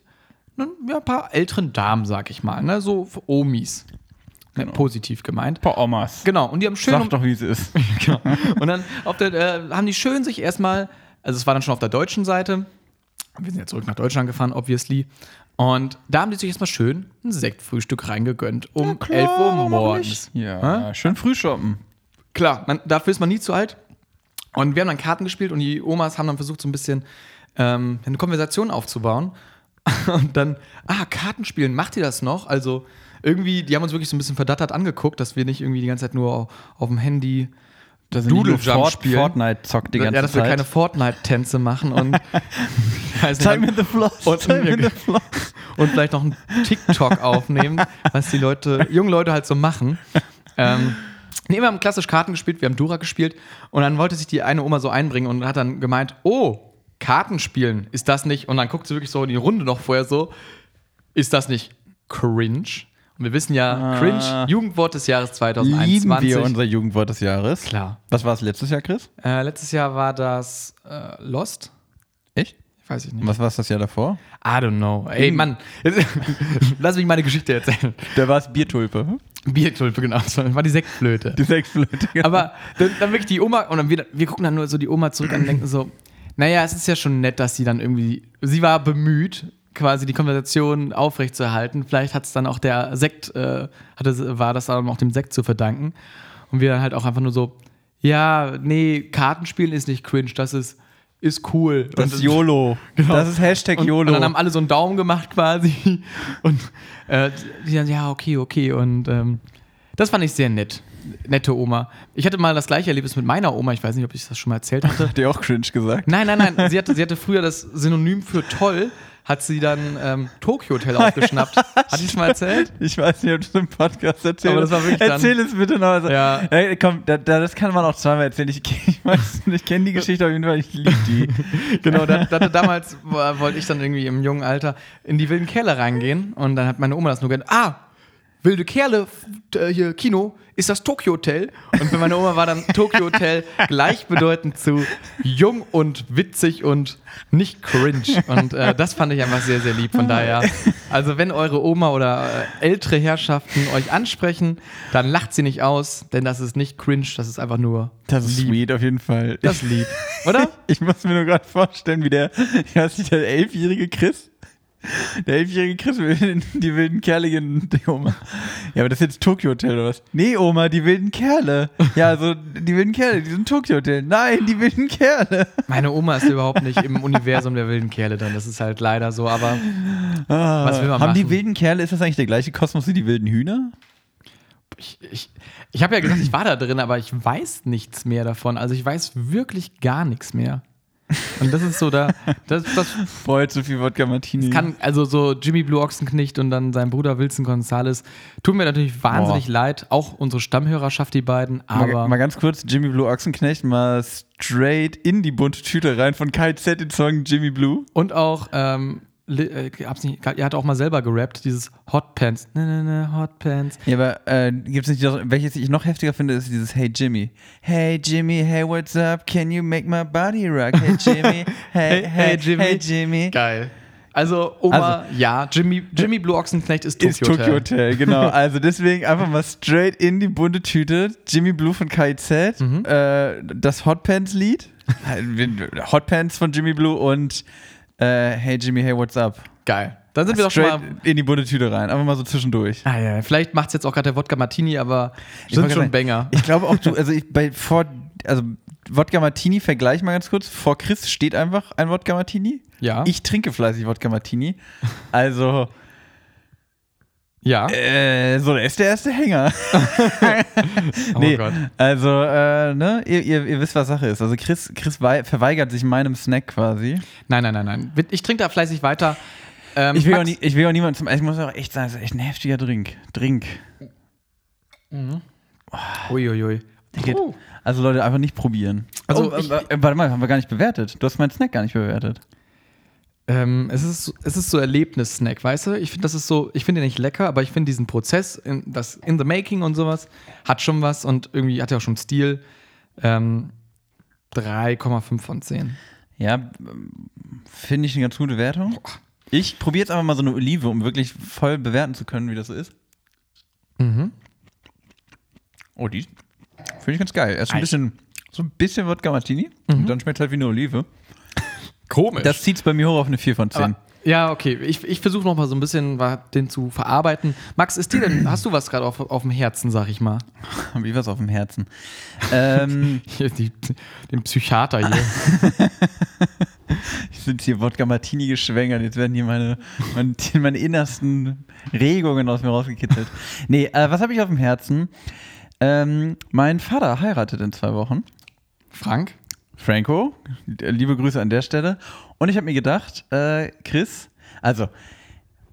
ja, ein paar älteren Damen, sag ich mal, ne? so Omis. Ne, Positiv gemeint. Paar Omas. Genau, und die haben schön. Sag doch, wie es ist. genau. Und dann der, äh, haben die schön sich erstmal, also es war dann schon auf der deutschen Seite. Wir sind ja zurück nach Deutschland gefahren, obviously. Und da haben die sich erstmal schön ein Sektfrühstück reingegönnt um 11 Uhr morgens. Ja, schön früh shoppen. Klar, man, dafür ist man nie zu alt. Und wir haben dann Karten gespielt und die Omas haben dann versucht, so ein bisschen ähm, eine Konversation aufzubauen. Und dann, ah, Kartenspielen, macht ihr das noch? Also irgendwie, die haben uns wirklich so ein bisschen verdattert angeguckt, dass wir nicht irgendwie die ganze Zeit nur auf, auf dem Handy Da sind die nur Doodle Fort- Fort, Fortnite zockt die ganze ja, dass wir Zeit. keine Fortnite-Tänze machen und, Time in the floss. Und- time in the floss. und vielleicht noch einen TikTok aufnehmen, was die Leute, junge Leute halt so machen. Ähm, nee, wir haben klassisch Karten gespielt, wir haben Dura gespielt und dann wollte sich die eine Oma so einbringen und hat dann gemeint, oh, Karten spielen, ist das nicht? Und dann guckt sie wirklich so in die Runde noch vorher so, ist das nicht cringe? Und wir wissen ja, cringe, Jugendwort des Jahres 2021. Lieben wir unser Jugendwort des Jahres. Klar. Was war es letztes Jahr, Chris? Äh, letztes Jahr war das äh, Lost. Echt? Weiß ich nicht. Was war es das Jahr davor? I don't know. Ey, Mann, jetzt- lass mich meine Geschichte erzählen. Da war es Biertulpe. Biertulpe, genau. Das war die Sektflöte. Die Sechsflöte. Aber dann, dann wirklich die Oma, und dann wir, wir gucken dann nur so die Oma zurück an und denken so, naja, es ist ja schon nett, dass sie dann irgendwie, sie war bemüht, quasi die Konversation aufrechtzuerhalten. Vielleicht hat es dann auch der Sekt, äh, hatte, war das dann auch dem Sekt zu verdanken. Und wir dann halt auch einfach nur so, ja, nee, Kartenspielen ist nicht cringe, das ist, ist cool. Das Und- ist YOLO. Genau. Das ist Hashtag und, YOLO. Und dann haben alle so einen Daumen gemacht quasi. Und äh, die dann, ja, okay, okay. Und ähm, das fand ich sehr nett. Nette Oma. Ich hatte mal das gleiche Erlebnis mit meiner Oma. Ich weiß nicht, ob ich das schon mal erzählt hatte. Hat die auch cringe gesagt? Nein, nein, nein. Sie hatte, sie hatte früher das Synonym für toll, hat sie dann ähm, Tokyo Hotel aufgeschnappt. Hatte ich es mal erzählt? Ich weiß nicht, ob du es im Podcast erzählst. Aber das war wirklich dann- Erzähl es bitte noch. Also, Ja. Ey, komm, da, da, das kann man auch zweimal erzählen. Ich, ich, weiß, ich kenne die Geschichte auf jeden Fall, ich liebe die. Genau, da, da, damals wo- wollte ich dann irgendwie im jungen Alter in die wilden Kerle reingehen und dann hat meine Oma das nur genannt. Ah, wilde Kerle, äh, hier Kino, ist das Tokyo Hotel? Und für meine Oma war dann Tokyo Hotel gleichbedeutend zu jung und witzig und nicht cringe. Und äh, das fand ich einfach sehr, sehr lieb. Von daher, also wenn eure Oma oder äh, ältere Herrschaften euch ansprechen, dann lacht sie nicht aus, denn das ist nicht cringe, das ist einfach nur Das ist lieb. sweet auf jeden Fall. Das lieb, oder? Ich muss mir nur gerade vorstellen, wie der, ich weiß nicht, der elfjährige Chris, der elfjährige Chris will die wilden Kerle gehen, die Oma. Ja, aber das ist jetzt Tokyo Hotel oder was? Nee, Oma, die wilden Kerle. Ja, also die wilden Kerle, die sind Tokyo Hotel. Nein, die wilden Kerle. Meine Oma ist überhaupt nicht im Universum der wilden Kerle dann. Das ist halt leider so, aber Ah, Was will man haben die machen? wilden Kerle, ist das eigentlich der gleiche Kosmos wie die wilden Hühner? ich, ich, ich habe ja gesagt, ich war da drin, aber ich weiß nichts mehr davon. Also ich weiß wirklich gar nichts mehr. Und das ist so da, das, das jetzt so viel Wodka Martini. kann, also so Jimmy Blue Ochsenknecht und dann sein Bruder Wilson Gonzalez, tut mir natürlich wahnsinnig Boah. leid, auch unsere Stammhörerschaft, die beiden, mal, aber mal ganz kurz, Jimmy Blue Ochsenknecht mal straight in die bunte Tüte rein von Kai Z den Song Jimmy Blue. und auch, ähm, äh, gab's nicht, er hat auch mal selber gerappt, dieses Hot Pants, ne, ne, ne, Hot Pants. Ja, aber äh, gibt es nicht, welches ich noch heftiger finde, ist dieses Hey Jimmy. Hey Jimmy, hey what's up? Can you make my body rock? Hey Jimmy, hey, hey, Hey, Jimmy. hey Jimmy. Geil. Also, Oma, ja, Jimmy, Jimmy Blue Ochsenknecht ist Tokyo, Ist Tokyo Hotel. Hotel, genau. Also deswegen einfach mal straight in die bunte Tüte. Jimmy Blue von KIZ, Mhm. äh, das Hot Pants Lied, Hot Pants von Jimmy Blue und äh, Hey Jimmy, hey what's up? Geil. Dann sind wir doch schon mal. in die bunte Tüte rein, einfach mal so zwischendurch. Ah, ja, vielleicht macht es jetzt auch gerade der Wodka Martini, aber Ich sind wollte schon gerade Banger. Ich glaube auch du, also ich bei vor, also Wodka Martini, vergleich mal ganz kurz. Vor Chris steht einfach ein Wodka Martini. Ja. Ich trinke fleißig Wodka Martini. Also, ja. äh, so, der ist der erste Hänger. oh nee, Gott. also, äh, ne, ihr, ihr, ihr wisst, was Sache ist. Also Chris, Chris wei- verweigert sich meinem Snack quasi. Nein, nein, nein, nein. Ich trinke da fleißig weiter. Ähm, Ich will, auch Max- nie, ich will auch niemanden zum, ich muss auch echt sagen, es ist echt ein heftiger Drink. Drink. Uiuiui. Geht, Oh. Also Leute, einfach nicht probieren. Also oh, ich- äh, äh, warte mal, haben wir gar nicht bewertet. Du hast meinen Snack gar nicht bewertet. Ähm, es, ist, es ist so Erlebnis-Snack, weißt du? Ich finde, das ist so, ich finde den nicht lecker, aber ich finde diesen Prozess, in, das in the making und sowas, hat schon was und irgendwie hat ja auch schon Stil. Ähm, 3,5 von 10. Ja, ähm, finde ich eine ganz gute Wertung. Ich probiere jetzt einfach mal so eine Olive, um wirklich voll bewerten zu können, wie das so ist. Mhm. Oh, die finde ich ganz geil. Erst ein Ei. bisschen, so ein bisschen Wodka Martini und dann schmeckt halt wie eine Olive. Komisch. Das zieht es bei mir hoch auf eine 4 von 10. Aber, ja, okay. Ich, ich versuche noch mal so ein bisschen den zu verarbeiten. Max, ist dir denn, hast du was gerade auf, auf dem Herzen, sag ich mal? Hab ich was auf dem Herzen. ähm, Hier, die, den Psychiater hier. ich sind hier Wodka Martini geschwängert. Jetzt werden hier meine, meine, meine innersten Regungen aus mir rausgekitzelt. Nee, äh, was habe ich auf dem Herzen? Ähm, mein Vater heiratet in zwei Wochen. Frank? Franco, liebe Grüße an der Stelle. Und ich habe mir gedacht, äh, Chris, also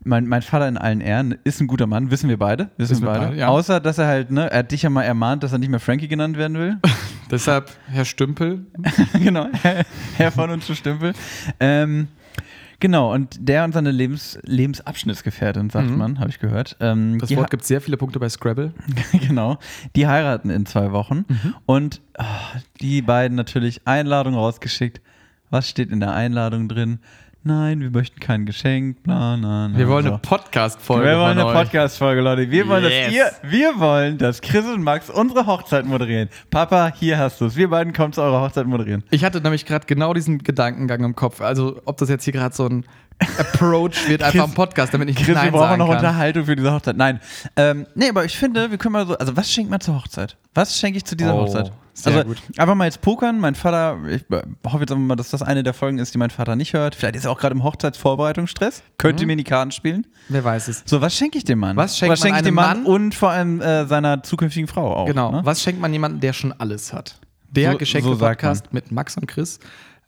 mein, mein Vater in allen Ehren ist ein guter Mann, wissen wir beide. Wissen, Wissen wir beide. beide, ja. Außer, dass er halt, ne, er hat dich ja mal ermahnt, dass er nicht mehr Frankie genannt werden will. Deshalb Herr Stümpel. genau, Herr von uns zu Stümpel. Ähm, genau, und der und seine Lebens, Lebensabschnittsgefährtin, sagt Mhm. man, habe ich gehört. Ähm, Das Wort gibt sehr viele Punkte bei Scrabble. genau. Die heiraten in zwei Wochen. Mhm. Und ah, die beiden natürlich Einladung rausgeschickt. Was steht in der Einladung drin? Nein, wir möchten kein Geschenk, bla, na, na. Wir wollen so. eine Podcast-Folge. Wir wollen eine. Podcast-Folge, Leute. Wir wollen, Yes. dass ihr, wir wollen, dass Chris und Max unsere Hochzeit moderieren. Papa, hier hast du es. Wir beiden kommen zu eurer Hochzeit moderieren. Ich hatte nämlich gerade genau diesen Gedankengang im Kopf. Also, ob das jetzt hier gerade so ein Approach wird, einfach im Podcast, damit ich nicht Chris, wir Nein brauchen sagen noch kann. Unterhaltung für diese Hochzeit. Nein. Ähm, nee, aber ich finde, wir können mal so, also was schenkt man zur Hochzeit? Was schenke ich zu dieser Oh, Hochzeit? Sehr also gut. einfach mal jetzt pokern. Mein Vater, ich hoffe jetzt einfach mal, dass das eine der Folgen ist, die mein Vater nicht hört. Vielleicht ist er auch gerade im Hochzeitsvorbereitungsstress. Könnte mir in die Karten spielen. Wer weiß es. So, was schenke ich dem Mann? Was schenkt man schenke ich dem einem Mann? Mann? Und vor allem äh, seiner zukünftigen Frau auch. Genau. Ne? Was schenkt man jemandem, der schon alles hat? Der So- geschenkte so Podcast mit Max und Chris.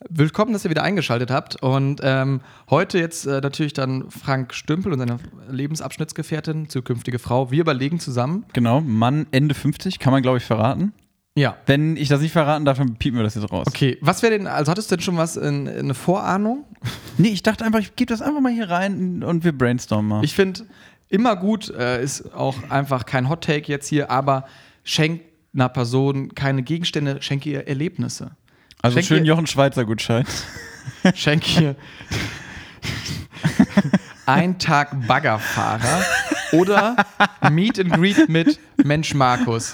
Willkommen, dass ihr wieder eingeschaltet habt. Und ähm, heute jetzt äh, natürlich dann Frank Stümpel und seine Lebensabschnittsgefährtin, zukünftige Frau. Wir überlegen zusammen. Genau, Mann Ende 50, kann man glaube ich verraten. Ja. Wenn ich das nicht verraten darf, dann piepen wir das jetzt raus. Okay, was wäre denn, also hattest du denn schon was in, in eine Vorahnung? Nee, ich dachte einfach, ich gebe das einfach mal hier rein und wir brainstormen mal. Ich finde, immer gut äh, ist auch einfach kein Hot Take jetzt hier, aber schenkt einer Person keine Gegenstände, schenke ihr Erlebnisse. also schenk schön ihr- Jochen Schweizer Gutschein. Schenk ihr ein Tag Baggerfahrer oder Meet and Greet mit Mensch Markus.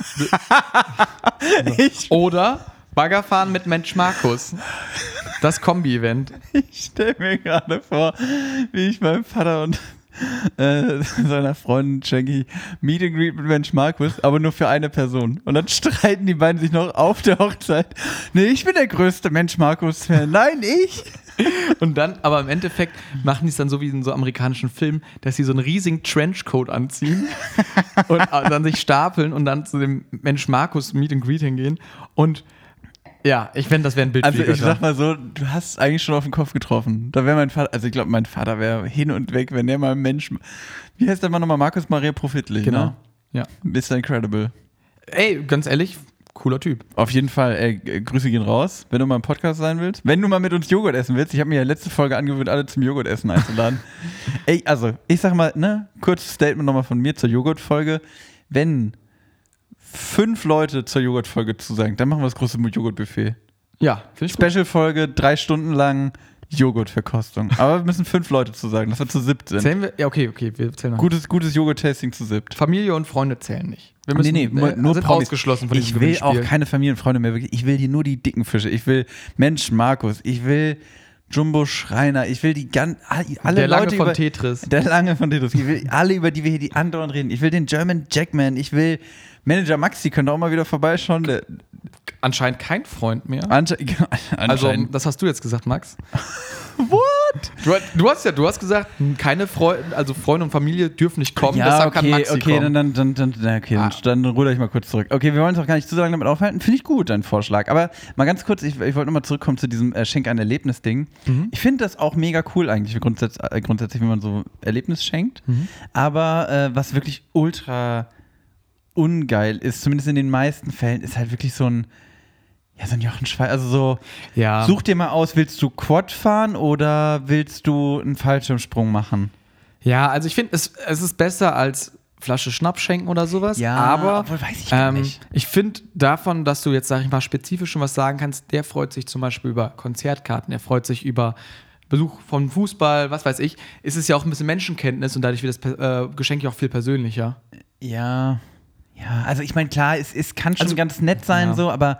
Ich, Oder Baggerfahren mit Mensch Markus. Das Kombi-Event. ich stelle mir gerade vor, wie ich meinem Vater und äh, seiner Freundin ich Meet and Greet mit Mensch Markus, aber nur für eine Person. Und dann streiten die beiden sich noch auf der Hochzeit. Nee, ich bin der größte Mensch Markus-Fan. Nein, ich. Und dann, aber im Endeffekt machen die es dann so wie in so amerikanischen Filmen, dass sie so einen riesigen Trenchcoat anziehen und dann sich stapeln und dann zu dem Mensch Markus Meet and Greet hingehen. Und ja, ich fände, das wäre ein Bild Also ich sag mal so, du hast eigentlich schon auf den Kopf getroffen. Da wäre mein Vater, also ich glaube, mein Vater wäre hin und weg, wenn der mal ein Mensch. Wie heißt der Mann nochmal? Markus Maria Profitlich, Genau. ne? Ja. Mr. Incredible. Ey, ganz ehrlich, cooler Typ. Auf jeden Fall, ey, Grüße gehen raus, wenn du mal im Podcast sein willst. Wenn du mal mit uns Joghurt essen willst. Ich habe mir ja letzte Folge angewöhnt, alle zum Joghurtessen einzuladen. ey, also, ich sag mal, ne, kurzes Statement nochmal von mir zur Joghurtfolge. Wenn fünf Leute zur Joghurtfolge zusagen, dann machen wir das große Joghurtbuffet. Ja. Special-Folge, drei Stunden lang Joghurtverkostung. Aber wir müssen fünf Leute zusagen, dass wir zu siebt sind. Zählen wir? Ja, okay, okay, wir zählen noch. Gutes, gutes Joghurt-Tasting zu siebt. Familie und Freunde zählen nicht. Wir Nee, nee, äh, nur, sind Promis. ausgeschlossen von Ich will auch keine Familienfreunde mehr. Wirklich. Ich will hier nur die dicken Fische. Ich will Mensch Markus. Ich will Jumbo Schreiner. Ich will die ganz alle Der Lange Leute von über, Tetris. Der Lange von Tetris. Ich will alle, über die wir hier die andauernd reden. Ich will den German Jackman. Ich will Manager Maxi. Könnt ihr auch mal wieder vorbeischauen. Der, Anscheinend kein Freund mehr. ansche Also, das hast du jetzt gesagt, Max. What? Du, du hast ja, du hast gesagt, keine Freunde, also Freunde und Familie dürfen nicht kommen, Ja, deshalb kann okay, Maxi okay, kommen. dann, dann, dann, dann, okay, Ah. dann, dann ruder ich mal kurz zurück. Okay, wir wollen uns auch gar nicht zu lange damit aufhalten. Finde ich gut, dein Vorschlag. Aber mal ganz kurz, ich, ich wollte nochmal zurückkommen zu diesem äh, Schenk ein Erlebnis-Ding. Mhm. Ich finde das auch mega cool eigentlich, grundsätz äh, grundsätzlich, wenn man so Erlebnis schenkt. Mhm. Aber äh, was wirklich ultra ungeil ist, zumindest in den meisten Fällen, ist halt wirklich so ein, ja, so ein Jochen Schweizer, also so, ja. such dir mal aus, willst du Quad fahren oder willst du einen Fallschirmsprung machen? ja, also ich finde, es, es ist besser als Flasche Schnaps schenken oder sowas. Ja, aber obwohl weiß ich gar ähm, nicht. ich finde davon, dass du jetzt, sag ich mal, spezifisch schon was sagen kannst, der freut sich zum Beispiel über Konzertkarten, der freut sich über Besuch von Fußball, was weiß ich, ist es ja auch ein bisschen Menschenkenntnis und dadurch wird das äh, Geschenk ja auch viel persönlicher. Ja, ja, also ich meine, klar, es, es kann schon Also- ganz nett sein, Ja. so, aber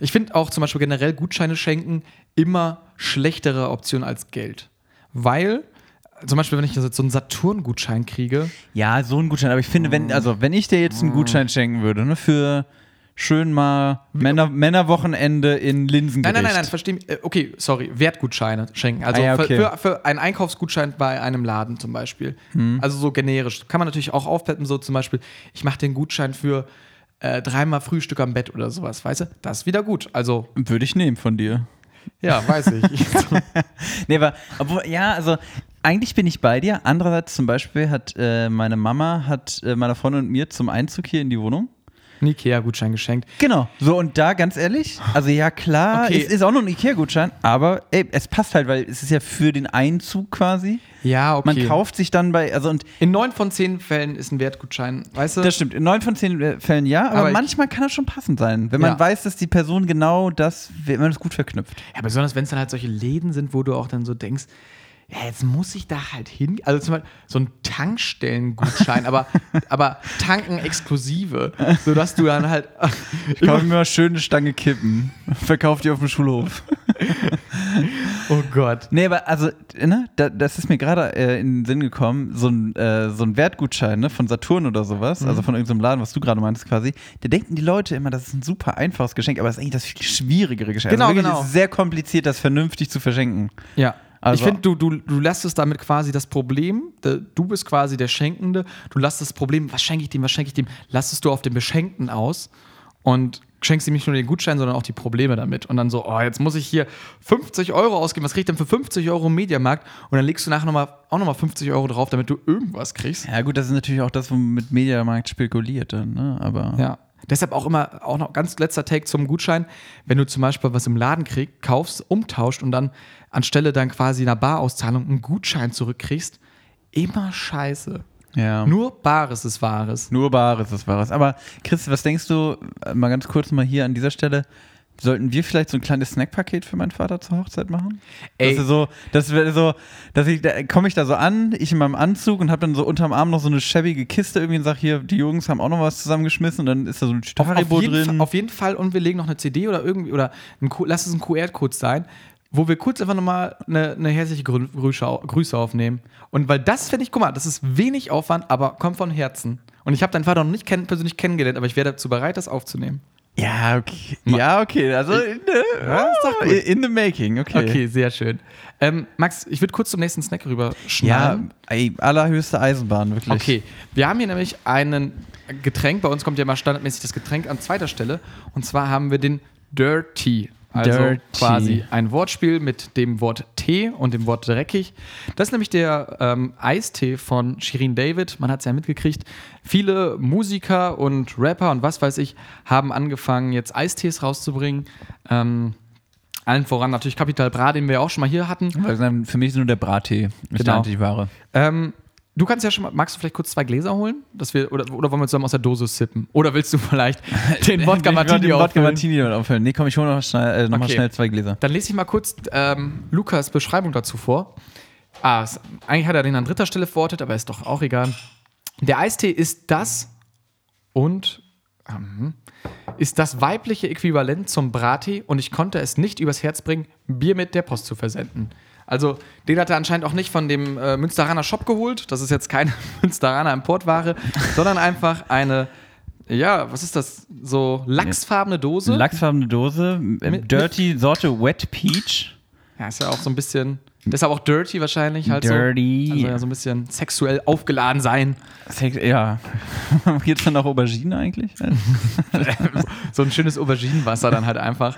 Ich finde auch zum Beispiel generell Gutscheine schenken immer schlechtere Option als Geld. Weil, zum Beispiel, wenn ich jetzt so einen Saturn-Gutschein kriege, ja, so ein Gutschein. Aber ich finde, wenn, also wenn ich dir jetzt einen Gutschein schenken würde, ne, für schön mal Männer, Männerwochenende in Nein, Linsengericht. nein, nein, nein, verstehe mich. Äh, Okay, sorry, Wertgutscheine schenken. Also Ah ja, für- okay. für, für einen Einkaufsgutschein bei einem Laden zum Beispiel. Hm. Also so generisch. Kann man natürlich auch aufpeppen, so zum Beispiel, ich mache den Gutschein für äh, dreimal Frühstück am Bett oder sowas, weißt du? Das ist wieder gut. Also, Würde ich nehmen von dir. ja, weiß ich. Nee, aber, obwohl, ja, also eigentlich bin ich bei dir. Andererseits zum Beispiel hat äh, meine Mama hat äh, meiner Freundin und mir zum Einzug hier in die Wohnung einen Ikea-Gutschein geschenkt. Genau. So, und da ganz ehrlich, also ja klar, Okay. es ist auch nur ein Ikea-Gutschein, aber ey, es passt halt, weil es ist ja für den Einzug quasi. Ja, okay. Man kauft sich dann bei, also und In neun von zehn Fällen ist ein Wertgutschein, weißt du? das stimmt, in neun von zehn äh, Fällen ja, aber, Aber manchmal kann das schon passend sein, wenn man Ja. weiß, dass die Person genau das, wenn man es gut verknüpft. Ja, besonders wenn es dann halt solche Läden sind, wo du auch dann so denkst, ja, jetzt muss ich da halt hin. Also zum Beispiel so ein Tankstellengutschein, aber, aber tanken exklusive, sodass du dann halt. Ich kaufe mir mal schöne Stange Kippen, verkaufe die auf dem Schulhof. oh Gott. Nee, aber also, ne, da, das ist mir gerade äh, in den Sinn gekommen, so ein, äh, so ein Wertgutschein ne, von Saturn oder sowas, Mhm. also von irgendeinem Laden, was du gerade meinst quasi, da denken die Leute immer, das ist ein super einfaches Geschenk, aber das ist eigentlich das viel schwierigere Geschenk. Genau, also wirklich, genau. Es ist sehr kompliziert, das vernünftig zu verschenken. Ja. Also- ich finde, du, du, du lässt es damit quasi das Problem, du bist quasi der Schenkende, du lässt das Problem, was schenke ich dem, was schenke ich dem, lässt es du auf den Beschenkten aus und schenkst ihm nicht nur den Gutschein, sondern auch die Probleme damit. Und dann so, oh, jetzt muss ich hier 50 Euro ausgeben, was krieg ich denn für 50 Euro im Mediamarkt? Und dann legst du nachher noch mal, auch nochmal 50 Euro drauf, damit du irgendwas kriegst. Ja, gut, das ist natürlich auch das, womit Mediamarkt spekuliert dann, ne? Aber. Ja. Deshalb auch immer, auch noch ganz letzter Take zum Gutschein, wenn du zum Beispiel was im Laden kriegst, kaufst, umtauscht und dann anstelle dann quasi einer Barauszahlung einen Gutschein zurückkriegst, immer scheiße. ja. Nur Bares ist Wahres. Nur Bares ist Wahres. Aber Chris, was denkst du, äh, mal ganz kurz mal hier an dieser Stelle, sollten wir vielleicht so ein kleines Snackpaket für meinen Vater zur Hochzeit machen? Ey. Dass so, das wäre so, dass ich, da komme ich da so an, ich in meinem Anzug und habe dann so unterm Arm noch so eine schäbige Kiste irgendwie und sag hier, die Jungs haben auch noch was zusammengeschmissen und dann ist da so ein Haribo jeden, drin. Fall- auf jeden Fall und wir legen noch eine CD oder irgendwie, oder ein, lass es ein QR-Code sein, wo wir kurz einfach nochmal eine, eine herzliche Grü Grüße aufnehmen. Und weil das finde ich, guck mal, das ist wenig Aufwand, aber kommt von Herzen. Und ich habe deinen Vater noch nicht kenn persönlich kennengelernt, aber ich wäre dazu bereit, das aufzunehmen. Ja, okay. Ja, okay. Also, Ja, ist doch gut. in the making, okay. Okay, sehr schön. Ähm, Max, ich würde kurz zum nächsten Snack rüber Ja, schneiden. ey, allerhöchste Eisenbahn, wirklich. Okay, wir haben hier nämlich einen Getränk. Bei uns kommt ja mal standardmäßig das Getränk an zweiter Stelle. Und zwar haben wir den Dirty. Also Dirty. quasi ein Wortspiel mit dem Wort Tee und dem Wort dreckig. Das ist nämlich der ähm, Eistee von Shirin David. Man hat es ja mitgekriegt. Viele Musiker und Rapper und was weiß ich haben angefangen, jetzt Eistees rauszubringen. Ähm, allen voran natürlich Capital Bra, den wir ja auch schon mal hier hatten. Für mich ist nur der Brattee, ist Genau. der Antiware. Ähm, du kannst ja schon mal, magst du vielleicht kurz zwei Gläser holen? Dass wir, oder, oder wollen wir zusammen aus der Dose sippen? Oder willst du vielleicht den Wodka Martini Wodka auffüllen? Martini auffüllen. Nee, komm, ich hole noch, schnell, äh, noch mal Okay. schnell zwei Gläser. Dann lese ich mal kurz ähm, Lukas Beschreibung dazu vor. Ah, es, eigentlich hat er den an dritter Stelle verortet, aber ist doch auch egal. Der Eistee ist das und ähm, ist das weibliche Äquivalent zum Brattee und ich konnte es nicht übers Herz bringen, Bier mit der Post zu versenden. Also, den hat er anscheinend auch nicht von dem äh, Münsteraner Shop geholt. Das ist jetzt keine Münsteraner Importware, sondern einfach eine, ja, was ist das? So lachsfarbene Dose. Lachsfarbene Dose, äh, Dirty Sorte Wet Peach. Ja, ist ja auch so ein bisschen. Deshalb auch dirty wahrscheinlich halt Dirty. so. Also ja, so ein bisschen sexuell aufgeladen sein. Sex- Ja. Geht's dann auch Aubergine eigentlich? So ein schönes Auberginenwasser dann halt einfach.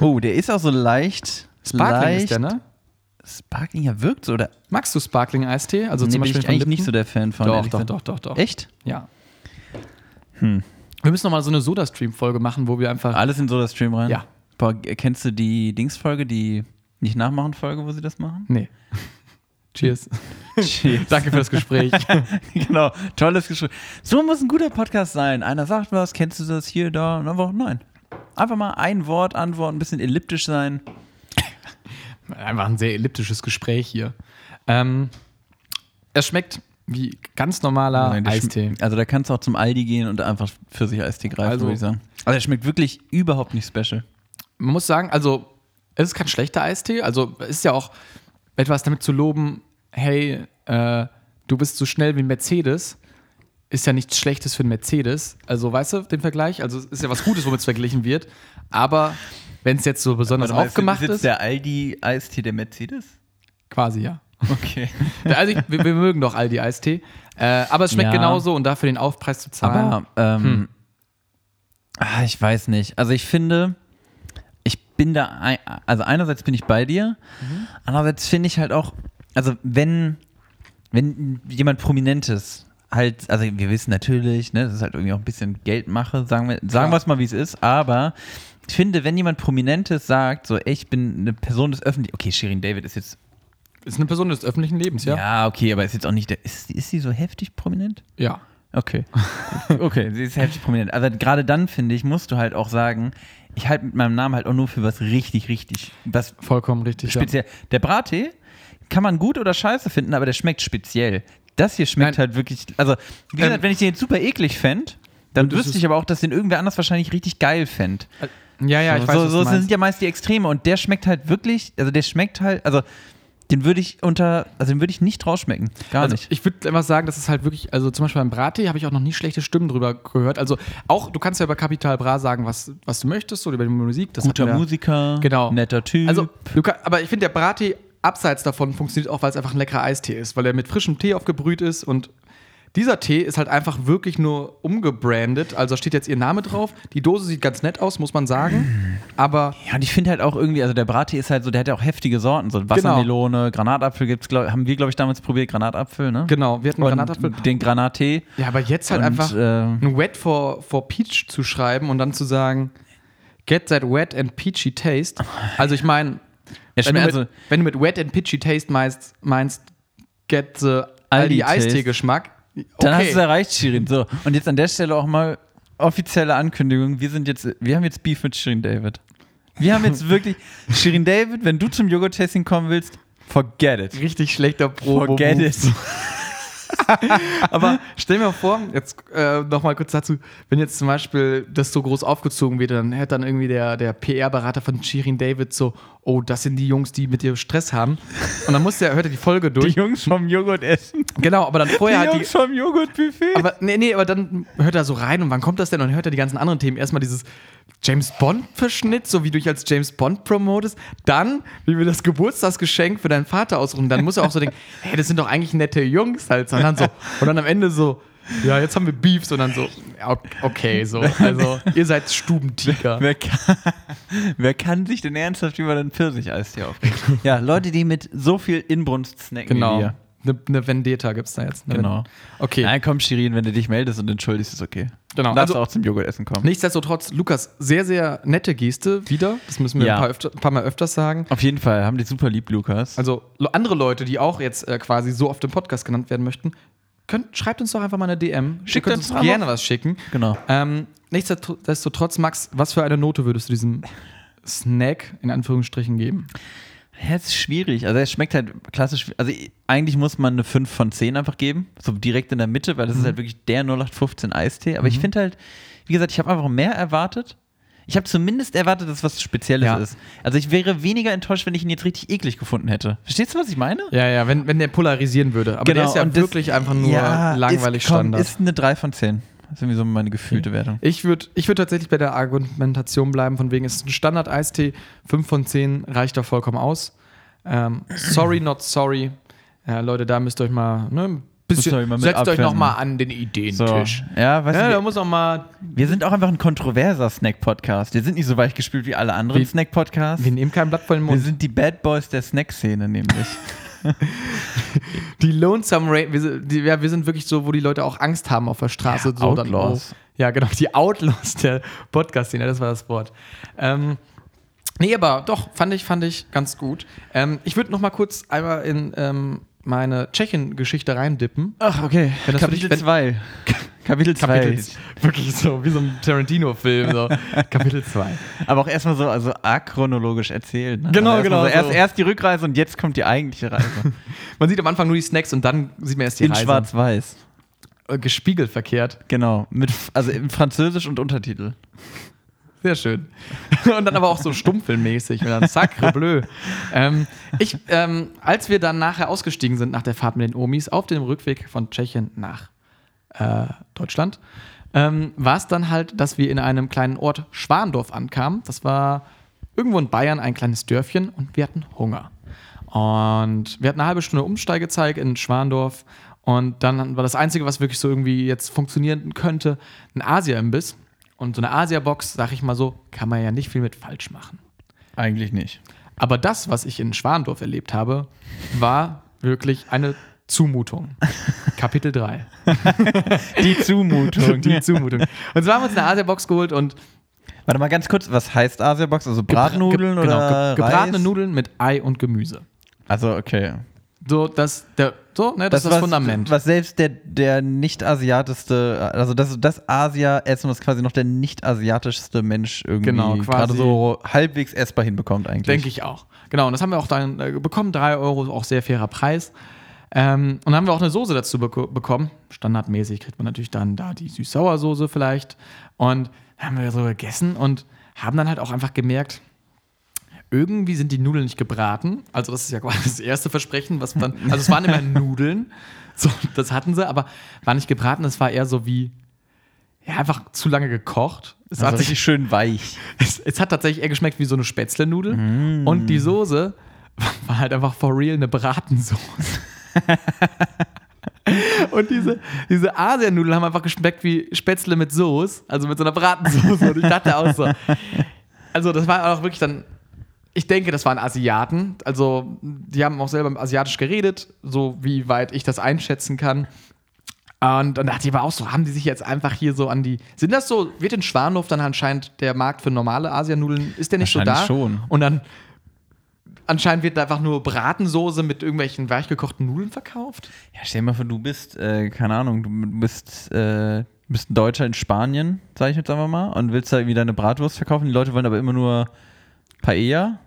Oh, der ist auch so leicht. Sparkling leicht, ist der, ne? Sparkling, ja, wirkt so. Oder? Magst du Sparkling-Eistee? Also nee, zum bin Beispiel ich von eigentlich nicht so der Fan von. Doch, doch, doch, doch, doch. Echt? Ja. Hm. Wir müssen nochmal so eine Soda-Stream-Folge machen, wo wir einfach. Alles in Soda Stream rein? Ja. Boah, kennst du die Dings-Folge, die nicht nachmachen Folge, wo sie das machen? Nee. Cheers. Cheers. Danke für das Gespräch. genau, tolles Gespräch. So muss ein guter Podcast sein. Einer sagt was, kennst du das hier, da, und einfach nein. Einfach mal ein Wort antworten, ein bisschen elliptisch sein. Einfach ein sehr elliptisches Gespräch hier. Ähm, es schmeckt wie ganz normaler Nein, Eistee. Also da kannst du auch zum Aldi gehen und einfach für sich Eistee greifen, Also- würde ich sagen. Also der schmeckt wirklich überhaupt nicht special. man muss sagen, also es ist kein schlechter Eistee. Also es ist ja auch etwas damit zu loben, hey, äh, du bist so schnell wie ein Mercedes. Ist ja nichts Schlechtes für einen Mercedes. Also weißt du den Vergleich? Also es ist ja was Gutes, womit es verglichen wird. Aber wenn es jetzt so besonders aufgemacht ist, der Aldi-Eistee der Mercedes? quasi ja. Okay. Also ich, wir, wir mögen doch all die Eistee. Äh, aber es schmeckt Ja. genauso und dafür den Aufpreis zu zahlen. Aber ähm, Hm. ah, ich weiß nicht. Also ich finde, ich bin da, ein, also einerseits bin ich bei dir, andererseits finde ich halt auch, also wenn, wenn jemand Prominentes halt, also wir wissen natürlich, ne, das ist halt irgendwie auch ein bisschen Geldmache, sagen wir, sagen wir es mal, wie es ist, aber ich finde, wenn jemand Prominentes sagt, so, ey, ich bin eine Person des Öffentlichen, okay, Shirin David ist jetzt, Ist eine Person des öffentlichen Lebens, ja? ja, okay, aber ist jetzt auch nicht, der, ist, ist sie so heftig prominent? Ja. Okay. okay, sie ist heftig prominent. Also gerade dann, finde ich, musst du halt auch sagen, ich halte mit meinem Namen halt auch nur für was richtig, richtig, was Vollkommen richtig. Ja. speziell. Der Brattee kann man gut oder scheiße finden, aber der schmeckt speziell. Das hier schmeckt Nein. halt wirklich, also wie gesagt, Ähm, wenn ich den jetzt super eklig fände, dann wüsste ich aber auch, dass den irgendwer anders wahrscheinlich richtig geil fände. Ja, ja, ich so, weiß, so, so sind ja meist die Extreme und der schmeckt halt wirklich, also der schmeckt halt, also den würde ich unter, also den würde ich nicht rausschmecken. Gar Also nicht. ich würde einfach sagen, das ist halt wirklich, also zum Beispiel beim Brattee habe ich auch noch nie schlechte Stimmen drüber gehört. Also auch, du kannst ja bei Capital Bra sagen, was, was du möchtest oder über die Musik. Das Guter wir- Musiker, Genau. netter Typ. Also, kann, aber ich finde, der Brattee abseits davon funktioniert auch, weil es einfach ein leckerer Eistee ist, weil er mit frischem Tee aufgebrüht ist und dieser Tee ist halt einfach wirklich nur umgebrandet. Also da steht jetzt ihr Name drauf. Die Dose sieht ganz nett aus, muss man sagen. Aber Ja, und ich finde halt auch irgendwie, also der Brattee ist halt so, der hat ja auch heftige Sorten, so Wassermelone, Granatapfel gibt's, glaub, haben wir, glaube ich, damals probiert, Granatapfel, ne? genau, wir hatten Und Granatapfel. den Granattee. Ja, aber jetzt halt Und, einfach ähm, ein Wet for, for Peach zu schreiben und dann zu sagen, get that wet and peachy taste. Also ich meine, Ja, wenn, mit- wenn du mit wet and peachy taste meinst, meinst get the Aldi Dann hast okay. du es erreicht, Shirin. So, und jetzt an der Stelle auch mal offizielle Ankündigung. Wir sind jetzt, wir haben jetzt Beef mit Shirin David. Wir haben jetzt wirklich, Shirin David, wenn du zum Joghurt-Tasting kommen willst, forget it. Richtig schlechter Promo. Forget it. Aber stell mir vor, jetzt äh, noch mal kurz dazu, wenn jetzt zum Beispiel das so groß aufgezogen wird, dann hört dann irgendwie der, der PR-Berater von Shirin David so, oh, das sind die Jungs, die mit dir Stress haben. Und dann muss der, hört er die Folge Die durch. Jungs vom Joghurt essen. genau, aber dann vorher die halt Jungs die. vom Joghurt-Buffet. Aber nee, nee, aber dann hört er so rein und wann kommt das denn? Und dann hört er die ganzen anderen Themen. Erstmal dieses James Bond-Verschnitt, so wie du dich als James Bond promotest. Dann, wie wir das Geburtstagsgeschenk für deinen Vater ausruhen. Dann muss er auch so denken, hey, das sind doch eigentlich nette Jungs halt. Und dann, so, und dann am Ende so, ja, jetzt haben wir Beefs und dann so, okay, so. Also, ihr seid Stubentiger. Wer kann, wer kann sich denn ernsthaft über den Pfirsicheis hier aufregen? Ja, Leute, die mit so viel Inbrunst snacken Genau. wie wir. Eine ne Vendetta gibt's da jetzt. Eine Genau. Okay. Nein, komm, Shirin, wenn du dich meldest und entschuldigst, ist okay. Genau. Darfst Also- auch zum Joghurt-Essen kommen. Nichtsdestotrotz, Lukas, sehr, sehr nette Geste wieder. Das müssen wir Ja. ein, paar öfter, ein paar Mal öfters sagen. Auf jeden Fall, haben die super lieb, Lukas. Also andere Leute, die auch jetzt äh, quasi so oft im Podcast genannt werden möchten, könnt, schreibt uns doch einfach mal eine DM. Schickt uns uns gerne was schicken. Genau. Ähm, nichtsdestotrotz, Max, was für eine Note würdest du diesem Snack in Anführungsstrichen geben? Ja, es ist schwierig. Also es schmeckt halt klassisch. Also eigentlich muss man eine 5 von 10 einfach geben. So direkt in der Mitte, weil das ist halt wirklich der 0815 Eistee. Aber ich finde halt, wie gesagt, ich habe einfach mehr erwartet. Ich habe zumindest erwartet, dass was Spezielles Ja. ist. Also ich wäre weniger enttäuscht, wenn ich ihn jetzt richtig eklig gefunden hätte. Verstehst du, was ich meine? Ja, ja, wenn, wenn der polarisieren würde. Aber der ist ja das- wirklich einfach nur ja, langweilig ist, komm, Standard. Ist eine 3 von 10. Das ist irgendwie so meine gefühlte Wertung. Ich würde ich würd tatsächlich bei der Argumentation bleiben, von wegen, es ist ein Standard-Eistee, 5 von 10 reicht da vollkommen aus. Ähm, sorry, not sorry. Ja, Leute, da müsst ihr euch mal ne, bisschen, setzt euch abfinden. noch mal an den So. Ideentisch. Ja, weißt Ja, du, da wir, muss auch mal, wir sind auch einfach ein kontroverser Snack-Podcast. Wir sind nicht so weichgespült wie alle anderen Wir- Snack-Podcasts. wir nehmen kein Blatt vor den Wir Mund. sind die Bad Boys der Snack-Szene nämlich. Die Lonesome Rain, wir, sind- die, ja, wir sind wirklich so, wo die Leute auch Angst haben auf der Straße. Ja, so dann, Outlaws. oh, ja, genau, die Outlaws der Podcast-Szene, das war das Wort. Ähm, nee, aber doch, fand ich, fand ich ganz gut. Ähm, ich würde noch mal kurz einmal in ähm, meine Tschechien-Geschichte reindippen. Ach, okay. Kapitel für dich- 2. Kapitel 2. Kapitel, wirklich so, wie so ein Tarantino-Film, so. Kapitel 2. Aber auch erstmal so also achronologisch erzählt. Ne? Genau, also genau, So, erst, erst die Rückreise und jetzt kommt die eigentliche Reise. Man sieht am Anfang nur die Snacks und dann sieht man erst die In Reise. schwarz-weiß. Äh, Gespiegelt verkehrt. Genau. Mit, also in Französisch und Untertitel. Sehr schön. Und dann aber auch so stummfilmmäßig. Und dann sacre bleu. Ähm, ich, ähm, als wir dann nachher ausgestiegen sind nach der Fahrt mit den Omis auf dem Rückweg von Tschechien nach äh, Deutschland, ähm, war es dann halt, dass wir in einem kleinen Ort Schwandorf ankamen. Das war irgendwo in Bayern ein kleines Dörfchen und wir hatten Hunger. Und wir hatten eine halbe Stunde Umsteigezeit in Schwandorf. Und dann war das Einzige, was wirklich so irgendwie jetzt funktionieren könnte, ein Asia-Imbiss. Und so eine Asia-Box, sag ich mal so, kann man ja nicht viel mit falsch machen. Eigentlich nicht. Aber das, was ich in Schwandorf erlebt habe, war wirklich eine Zumutung. Kapitel 3. Die Zumutung. Die Zumutung. Und zwar haben wir uns eine Asia-Box geholt und Warte mal ganz kurz, was heißt Asia-Box? Also Bratnudeln Ge- oder ge gebratene Reis? Nudeln mit Ei und Gemüse. Also okay. So, das, der, so, ne, das, ist das was, Fundament. Was selbst der, der nicht-asiatischste, also das, das Asia-Essen, was quasi noch der nicht-asiatischste Mensch irgendwie Genau, gerade so halbwegs essbar hinbekommt eigentlich. Denke ich auch. Genau, und das haben wir auch dann äh, bekommen. 3 Euro, auch sehr fairer Preis. Ähm, und dann haben wir auch eine Soße dazu beko bekommen. Standardmäßig kriegt man natürlich dann da die Süß-Sauer-Soße vielleicht. Und haben wir so gegessen und haben dann halt auch einfach gemerkt, irgendwie sind die Nudeln nicht gebraten. Also, das ist ja quasi das erste Versprechen, was dann. Also, es waren immer Nudeln. So, das hatten sie, aber war nicht gebraten. Es war eher so wie. Ja, einfach zu lange gekocht. Es Also hat sich schön weich. es, es hat tatsächlich eher geschmeckt wie so eine Spätzle-Nudel. Und die Soße war halt einfach for real eine Bratensoße. Und diese, diese Asianudeln haben einfach geschmeckt wie Spätzle mit Soße, also mit so einer Bratensoße. Und ich dachte auch so. Also, das war auch wirklich dann. Ich denke, das waren Asiaten. Also, die haben auch selber asiatisch geredet, so wie weit ich das einschätzen kann. Und dann dachte ich aber auch so, haben die sich jetzt einfach hier so an die. Sind das so, wird in Schwanhof dann anscheinend der Markt für normale Asianudeln, ist der nicht so da? Schon. Und dann anscheinend wird da einfach nur Bratensoße mit irgendwelchen weichgekochten Nudeln verkauft. Ja, stell dir mal vor, du bist, äh, keine Ahnung, du bist, äh, bist ein Deutscher in Spanien, sag ich jetzt einfach mal, und willst da irgendwie deine Bratwurst verkaufen. Die Leute wollen aber immer nur Paella.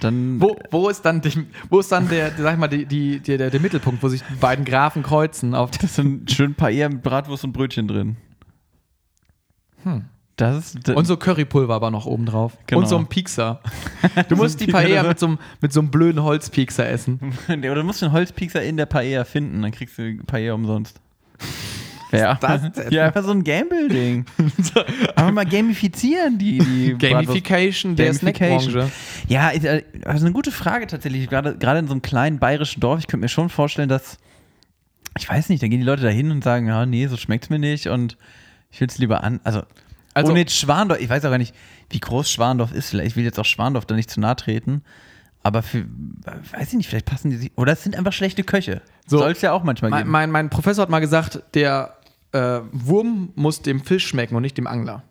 Dann Wo, wo ist dann, die, wo ist dann der, sag ich mal, die, die, der, der, der Mittelpunkt, wo sich die beiden Grafen kreuzen? Auf das sind schön Paella mit Bratwurst und Brötchen drin. Hm. Das ist, und so Currypulver aber noch oben drauf. Genau. Und so ein Piekser. Du musst die Paella mit so, einem, mit so einem blöden Holzpiekser essen. Oder du musst den Holzpiekser in der Paella finden, dann kriegst du Paella umsonst. Ja, ja einfach so ein Gamble-Ding. Aber mal gamifizieren, die, die Gamification der. Snackbranche. Ja, ist, äh, also eine gute Frage tatsächlich. Gerade, gerade in so einem kleinen bayerischen Dorf, ich könnte mir schon vorstellen, dass, ich weiß nicht, da gehen die Leute da hin und sagen, ja, nee, so schmeckt's mir nicht und ich will es lieber an. Also, Also- ohne jetzt Schwandorf, ich weiß auch gar nicht, wie groß Schwandorf ist. Vielleicht, ich will jetzt auch Schwandorf da nicht zu nahe treten. Aber für, weiß ich nicht, vielleicht passen die sich. Oder es sind einfach schlechte Köche. So. Soll es ja auch manchmal Mein, geben. mein, mein Professor hat mal gesagt, der äh, Wurm muss dem Fisch schmecken und nicht dem Angler.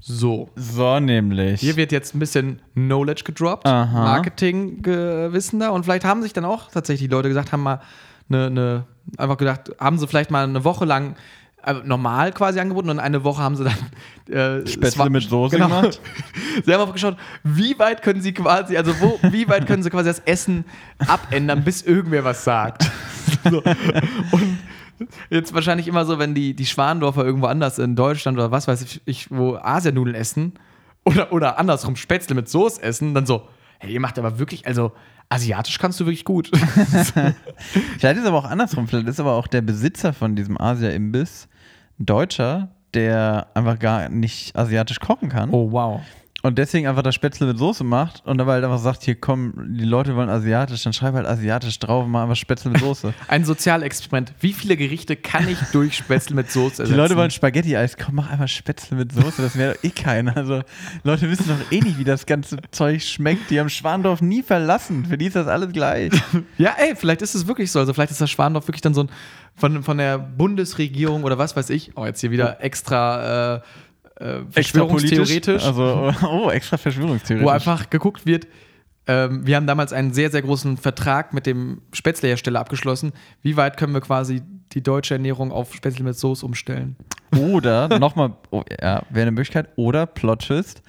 So. so nämlich. Hier wird jetzt ein bisschen Knowledge gedroppt, Aha. Marketing-Gewissen da. Und vielleicht haben sich dann auch tatsächlich die Leute gesagt, haben mal eine, eine, einfach gedacht, haben sie vielleicht mal eine Woche lang äh, normal quasi angeboten und eine Woche haben sie dann äh, Spätzle mit Soße genau. gemacht? Sie haben auch geschaut, wie weit können sie quasi, also wo, wie weit können sie quasi das Essen abändern, bis irgendwer was sagt. so. Und jetzt wahrscheinlich immer so, wenn die, die Schwandorfer irgendwo anders in Deutschland oder was weiß ich, wo Asianudeln essen oder, oder andersrum Spätzle mit Soße essen, dann so, hey, ihr macht aber wirklich, also asiatisch kannst du wirklich gut. Vielleicht ist es aber auch andersrum. Vielleicht ist aber auch der Besitzer von diesem Asia-Imbiss ein Deutscher, der einfach gar nicht asiatisch kochen kann. Oh, wow. Und deswegen einfach das Spätzle mit Soße macht und dabei halt einfach sagt, hier komm, die Leute wollen asiatisch, dann schreib halt asiatisch drauf und mach einfach Spätzle mit Soße. Ein Sozialexperiment. Wie viele Gerichte kann ich durch Spätzle mit Soße ersetzen? Die Leute wollen Spaghetti-Eis, komm, mach einfach Spätzle mit Soße, das wäre doch eh keiner. Also, Leute wissen doch eh nicht, wie das ganze Zeug schmeckt. Die haben Schwandorf nie verlassen. Für die ist das alles gleich. Ja, ey, vielleicht ist es wirklich so. Also vielleicht ist das Schwandorf wirklich dann so ein von, von der Bundesregierung oder was weiß ich. Oh, jetzt hier wieder extra äh, äh, verschwörungstheoretisch, Also, oh, extra verschwörungstheoretisch. wo einfach geguckt wird. Ähm, wir haben damals einen sehr, sehr großen Vertrag mit dem Spätzlehersteller abgeschlossen. Wie weit können wir quasi die deutsche Ernährung auf Spätzle mit Soße umstellen? Oder, nochmal, oh, ja, wäre eine Möglichkeit, oder Plot Twist,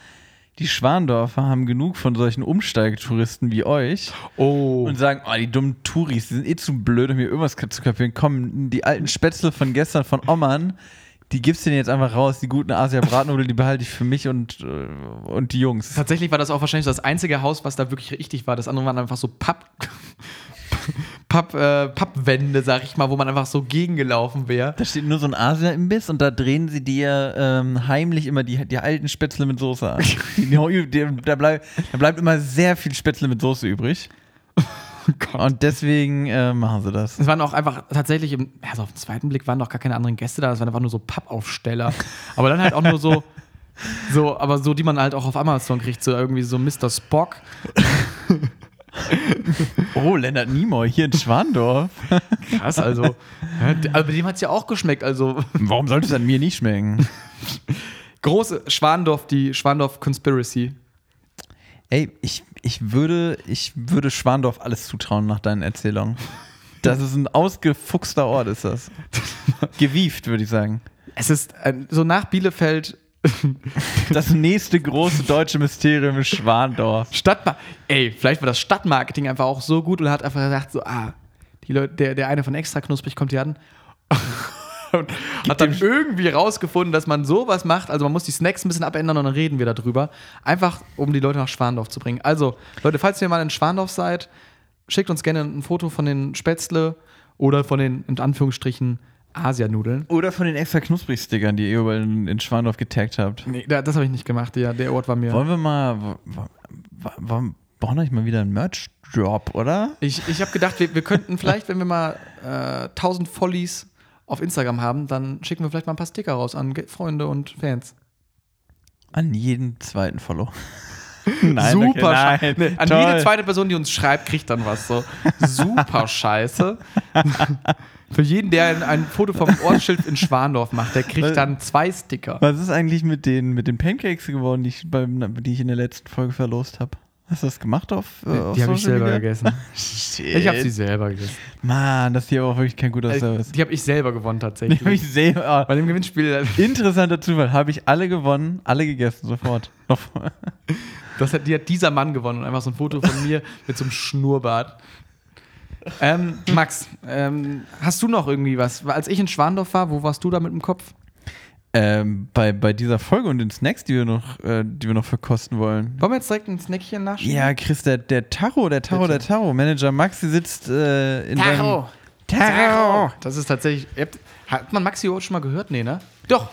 die Schwandorfer haben genug von solchen Umsteigetouristen wie euch Oh. und sagen, oh, die dummen Touris, die sind eh zu blöd, um hier irgendwas zu kapieren. Komm, die alten Spätzle von gestern von Ommern, die gibst du denen jetzt einfach raus. Die guten Asia-Bratnudeln, die behalte ich für mich und, äh, und die Jungs. Tatsächlich war das auch wahrscheinlich das einzige Haus, was da wirklich richtig war. Das andere waren einfach so Papp, Papp, äh, Pappwände, sag ich mal, wo man einfach so gegengelaufen wäre. Da steht nur so ein Asia-Imbiss und da drehen sie dir ähm, heimlich immer die, die alten Spätzle mit Soße an. Die, die, da, bleib, da bleibt immer sehr viel Spätzle mit Soße übrig. Und deswegen äh, machen sie das. Es waren auch einfach tatsächlich, im, also auf den zweiten Blick waren doch gar keine anderen Gäste da, das waren einfach nur so Pappaufsteller. aber dann halt auch nur so, so, aber so, die man halt auch auf Amazon kriegt, so irgendwie so Mr. Spock. Oh, Lennart Nimoy hier in Schwandorf. Krass, also. ja, aber dem hat es ja auch geschmeckt. Also Warum sollte es an mir nicht schmecken? große Schwandorf, die Schwandorf Conspiracy. Ey, ich, ich, würde, ich würde Schwandorf alles zutrauen nach deinen Erzählungen. Das ist ein ausgefuchster Ort, ist das. Gewieft, würde ich sagen. Es ist äh, so nach Bielefeld Das nächste große deutsche Mysterium ist Schwandorf. Stadtma Ey, vielleicht war das Stadtmarketing einfach auch so gut und hat einfach gesagt, so, ah, die Leute, der, der eine von extra knusprig kommt hier an. Und hat dann irgendwie rausgefunden, dass man sowas macht. Also man muss die Snacks ein bisschen abändern und dann reden wir darüber. Einfach, um die Leute nach Schwandorf zu bringen. Also, Leute, falls ihr mal in Schwandorf seid, schickt uns gerne ein Foto von den Spätzle oder von den, in Anführungsstrichen, Asianudeln. Oder von den extra Knusprig-Stickern, die ihr überall in, in Schwandorf getaggt habt. Nee, da- das habe ich nicht gemacht. Ja, der Ort war mir. Wollen wir mal. w- w- w- w- brauchen wir nicht mal wieder einen Merch-Drop, oder? Ich, ich habe gedacht, wir, wir könnten vielleicht, wenn wir mal äh, 1000 Follies auf Instagram haben, dann schicken wir vielleicht mal ein paar Sticker raus an Freunde und Fans. An jeden zweiten Follow. Super nein, scheiße. Nee, an toll. jede zweite Person, die uns schreibt, kriegt dann was. So super scheiße. Für jeden, der ein, ein Foto vom Ortsschild in Schwandorf macht, der kriegt dann zwei Sticker. Was ist eigentlich mit den, mit den Pancakes geworden, die ich, beim, die ich in der letzten Folge verlost habe? Hast du das gemacht auf, äh, auf Die habe ich selber Media? gegessen. Ich habe sie selber gegessen. Mann, das ist hier aber auch wirklich kein guter Service. Die habe ich selber gewonnen Die tatsächlich. habe ich selber. Bei dem Gewinnspiel, Interessanter Zufall, habe ich alle gewonnen, alle gegessen, sofort. Das hat, die hat dieser Mann gewonnen und einfach so ein Foto von mir mit so einem Schnurrbart. Ähm, Max, ähm, hast du noch irgendwie was? Als ich in Schwandorf war, wo warst du da mit dem Kopf? Ähm, bei, bei dieser Folge und den Snacks, die wir noch, äh, die wir noch verkosten wollen. Wollen wir jetzt direkt ein Snackchen nachschieben? Ja, Chris, der, der Taro, der Taro, der Taro. Manager Maxi sitzt äh, in seinem... Taro! Das ist tatsächlich. Hat man Maxi überhaupt schon mal gehört? Nee, ne? Doch.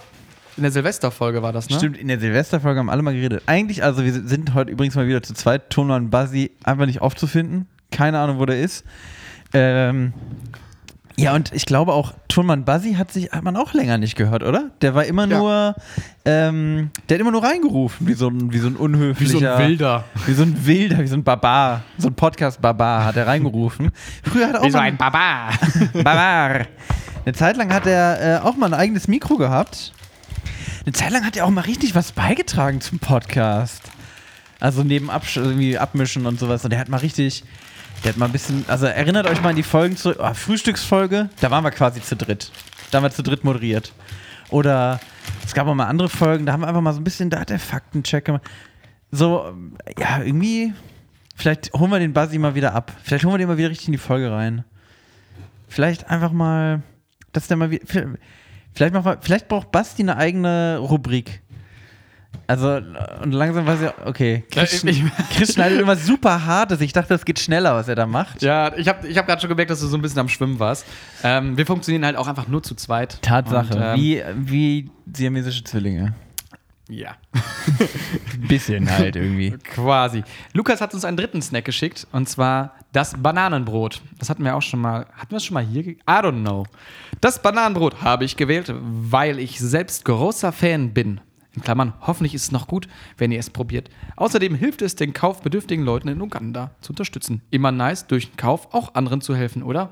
In der Silvesterfolge war das, ne? Stimmt, in der Silvesterfolge haben alle mal geredet. Eigentlich, also wir sind heute übrigens mal wieder zu zweit. Tonmann Buzzy einfach nicht aufzufinden. Keine Ahnung, wo der ist. Ähm, ja, und ich glaube auch, Tonmann Buzzy hat sich, hat man auch länger nicht gehört, oder? Der war immer Ja. nur, ähm, der hat immer nur reingerufen, wie so ein, wie so ein unhöflicher. Wilder. Wie so ein Wilder, wie so ein Barbar. So ein Podcast-Barbar hat er reingerufen. Früher hat er auch mal, Baba. Barbar. Eine Zeit lang hat er äh, auch mal ein eigenes Mikro gehabt. Eine Zeit lang hat er auch mal richtig was beigetragen zum Podcast. Also neben Absch irgendwie Abmischen und sowas. Und der hat mal richtig, der hat mal ein bisschen, also erinnert euch mal an die Folgen zurück. Oh, Frühstücksfolge, da waren wir quasi zu dritt. Da haben wir zu dritt moderiert. Oder es gab auch mal andere Folgen, da haben wir einfach mal so ein bisschen, da hat der Faktencheck gemacht. So, ja, irgendwie, vielleicht holen wir den Buzzy mal wieder ab. Vielleicht holen wir den mal wieder richtig in die Folge rein. Vielleicht einfach mal, dass der mal wieder. Vielleicht, vielleicht braucht Basti eine eigene Rubrik. Also, und langsam weiß ich, okay. Chris, Ja, ich- Chris schneidet immer super hartes. Ich dachte, das geht schneller, was er da macht. Ja, ich habe ich hab gerade schon gemerkt, dass du so ein bisschen am Schwimmen warst. Ähm, wir funktionieren halt auch einfach nur zu zweit. Tatsache. Und, ähm, wie, wie siamesische Zwillinge. Ja. Ein bisschen halt irgendwie. Quasi. Lukas hat uns einen dritten Snack geschickt und zwar das Bananenbrot. Das hatten wir auch schon mal. Hatten wir es schon mal hier? I don't know. Das Bananenbrot habe ich gewählt, weil ich selbst großer Fan bin. In Klammern, hoffentlich ist es noch gut, wenn ihr es probiert. Außerdem hilft es den kaufbedürftigen Leuten in Uganda zu unterstützen. Immer nice, durch den Kauf auch anderen zu helfen, oder?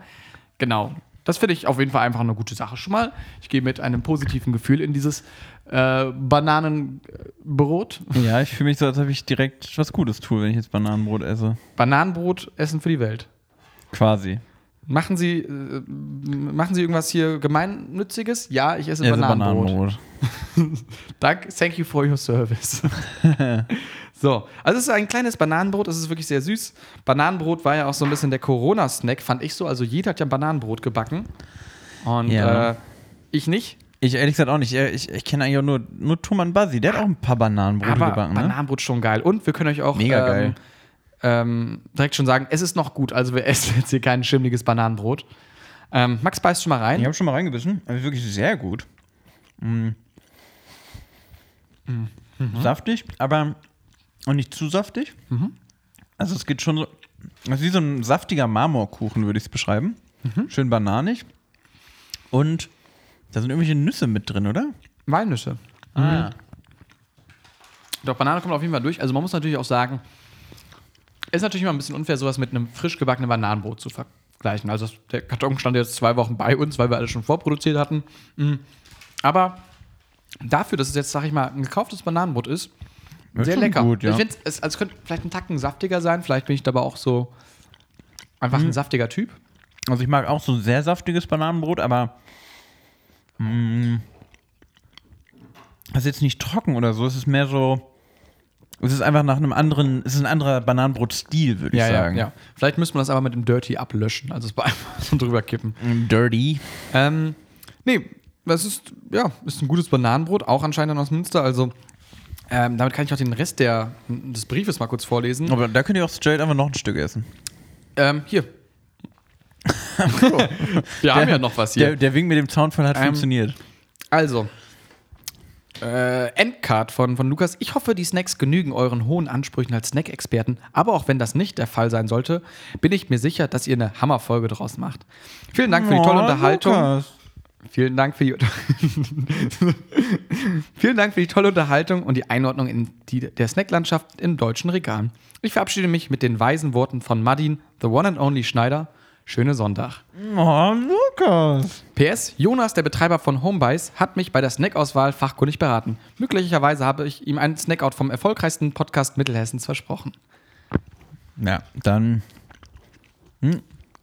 Genau. Das finde ich auf jeden Fall einfach eine gute Sache schon mal. Ich gehe mit einem positiven Gefühl in dieses äh, Bananenbrot. Ja, ich fühle mich so, als ob ich direkt was Gutes tue, wenn ich jetzt Bananenbrot esse. Bananenbrot essen für die Welt. Quasi. Machen Sie, äh, machen Sie irgendwas hier Gemeinnütziges? Ja, ich esse Ich esse Bananenbrot. Bananenbrot. Dank, thank you for your service. so, also es ist ein kleines Bananenbrot, es ist wirklich sehr süß. Bananenbrot war ja auch so ein bisschen der Corona-Snack, fand ich so. Also jeder hat ja Bananenbrot gebacken. Und Ja. äh, ich nicht. Ich ehrlich gesagt auch nicht. Ich, ich kenne eigentlich auch nur, nur Tuman Basi. Der hat auch ein paar Bananenbrote Aber gebacken, ne? Bananenbrot schon geil. Und wir können euch auch Mega ähm, geil. Ähm, direkt schon sagen, es ist noch gut. Also wir essen jetzt hier kein schimmliges Bananenbrot. Ähm, Max beißt schon mal rein. Ich habe schon mal reingebissen. Also wirklich sehr gut. Mm. Saftig, aber auch nicht zu saftig. Also es geht schon so. Es ist wie so ein saftiger Marmorkuchen, würde ich es beschreiben. Schön bananig. Und da sind irgendwelche Nüsse mit drin, oder? Walnüsse. Ah. Doch, Banane kommt auf jeden Fall durch. Also man muss natürlich auch sagen, Ist natürlich immer ein bisschen unfair, sowas mit einem frisch gebackenen Bananenbrot zu vergleichen. Also der Karton stand jetzt zwei Wochen bei uns, weil wir alles schon vorproduziert hatten. Mm. Aber dafür, dass es jetzt, sag ich mal, ein gekauftes Bananenbrot ist, Ja, sehr lecker. gut, ja. Ich finde, es also es könnte vielleicht ein Tacken saftiger sein. Vielleicht bin ich dabei auch so einfach Mhm. ein saftiger Typ. Also ich mag auch so ein sehr saftiges Bananenbrot, aber mh, es ist jetzt nicht trocken oder so. Es ist mehr so. Es ist einfach nach einem anderen. Es ist ein anderer Bananenbrotstil, würde ich sagen. ja. Vielleicht müsste man das aber mit dem Dirty ablöschen. Also es einfach so drüber kippen. Dirty. Ähm, nee, das ist, ja, ist ein gutes Bananenbrot, auch anscheinend aus Münster. Also, ähm, damit kann ich auch den Rest der, des Briefes mal kurz vorlesen. Aber da könnt ihr auch straight einfach noch ein Stück essen. Ähm, hier. Wir haben ja noch was hier. Der, der Wink mit dem Zaunfall hat Ähm, funktioniert. Also, äh, Endcard von, von Lukas. Ich hoffe, die Snacks genügen euren hohen Ansprüchen als Snack-Experten. Aber auch wenn das nicht der Fall sein sollte, bin ich mir sicher, dass ihr eine Hammerfolge draus macht. Vielen Dank für die tolle Oh, Unterhaltung. Lukas. Vielen Dank für die Vielen Dank für die tolle Unterhaltung und die Einordnung in die, der Snacklandschaft in deutschen Regalen. Ich verabschiede mich mit den weisen Worten von Madin, the one and only Schneider. Schöne Sonntag. Oh, Lukas. PS, Jonas, der Betreiber von Homebuys, hat mich bei der Snackauswahl fachkundig beraten. Möglicherweise habe ich ihm einen Snackout vom erfolgreichsten Podcast Mittelhessens versprochen. Ja, dann.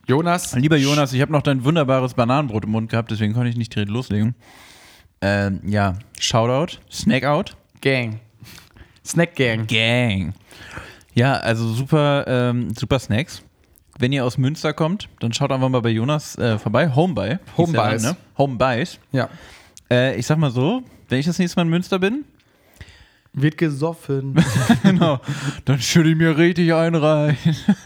Jonas, Lieber Jonas, ich habe noch dein wunderbares Bananenbrot im Mund gehabt, deswegen konnte ich nicht direkt loslegen. Ähm, ja, Shoutout, Snackout. Gang. Snack Gang. Gang. Ja, also super, ähm, super Snacks. Wenn ihr aus Münster kommt, dann schaut einfach mal bei Jonas äh, vorbei. Homebuy. Homebuys. Laden, Ne? Homebuys. Ja. Äh, ich sag mal so, wenn ich das nächste Mal in Münster bin, Wird gesoffen. genau, dann schütte ich mir richtig einen rein.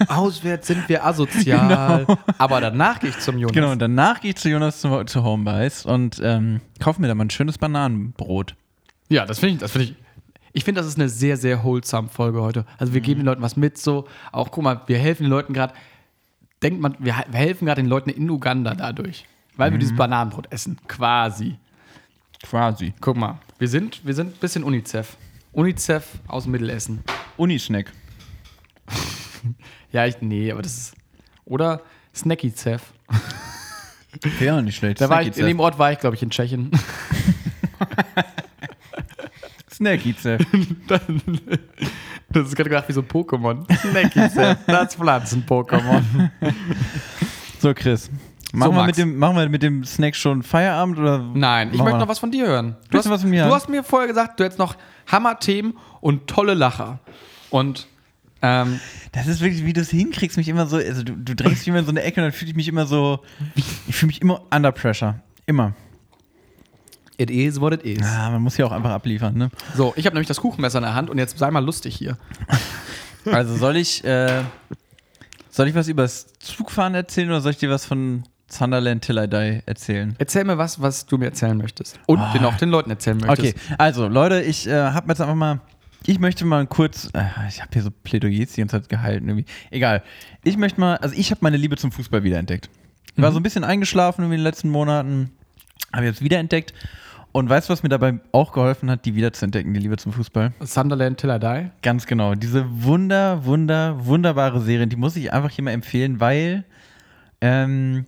Auswärts sind wir asozial. Aber danach gehe ich zum Jonas. genau, und danach gehe ich zu Jonas zu, zu Homebuys und ähm, kaufe mir da mal ein schönes Bananenbrot. Ja, das finde ich, das finde ich. Ich finde, das ist eine sehr, sehr wholesome Folge heute. Also wir geben den Leuten was mit, so. Auch guck mal, wir helfen den Leuten gerade. Denkt man, wir, wir helfen gerade den Leuten in Uganda dadurch. Weil wir dieses Bananenbrot essen. Quasi. Quasi. Guck mal, wir sind, wir sind ein bisschen UNICEF. UNICEF aus Mittelessen. Unisnack. Ja, ich, nee, aber das ist. Oder Snacky-Cef. Ja, nicht schlecht. Da war ich, in dem Ort war ich, glaube ich, in Tschechien. Snacky Das ist gerade gedacht wie so ein Pokémon. Snacky-Cef. Das Pflanzen-Pokémon. So, Chris. Machen, wir Max. mit dem, machen wir mit dem Snack schon Feierabend oder? Nein, ich Machen möchte wir- noch was von dir hören. Du Willst hast, du was von mir du hören? hast mir vorher gesagt, du hättest noch Hammer-Themen und tolle Lacher. Und ähm, Das ist wirklich, wie du es hinkriegst, mich immer so, also du, du drängst mich immer in so eine Ecke und dann fühle ich mich immer so, ich fühle mich immer under pressure. Immer. It is what it is. Ah, man muss ja auch einfach abliefern, ne? So, ich habe nämlich das Kuchenmesser in der Hand und jetzt sei mal lustig hier. Also soll ich, äh, soll ich was über das Zugfahren erzählen oder soll ich dir was von Sunderland Till I Die erzählen? Erzähl mir was, was du mir erzählen möchtest. Und den auch den Leuten erzählen möchtest. Okay, also Leute, ich äh, habe jetzt einfach mal, ich möchte mal kurz, äh, ich habe hier so Plädoyers die ganze Zeit gehalten irgendwie. Egal. Ich möchte mal, also ich habe meine Liebe zum Fußball wiederentdeckt. Ich war so ein bisschen eingeschlafen in den letzten Monaten, habe jetzt wiederentdeckt. Und weißt du, was mir dabei auch geholfen hat, die wiederzuentdecken, die Liebe zum Fußball? Sunderland Till I Die. Ganz genau. Diese wunder, wunder, wunderbare Serie, die muss ich einfach hier mal empfehlen, weil ähm,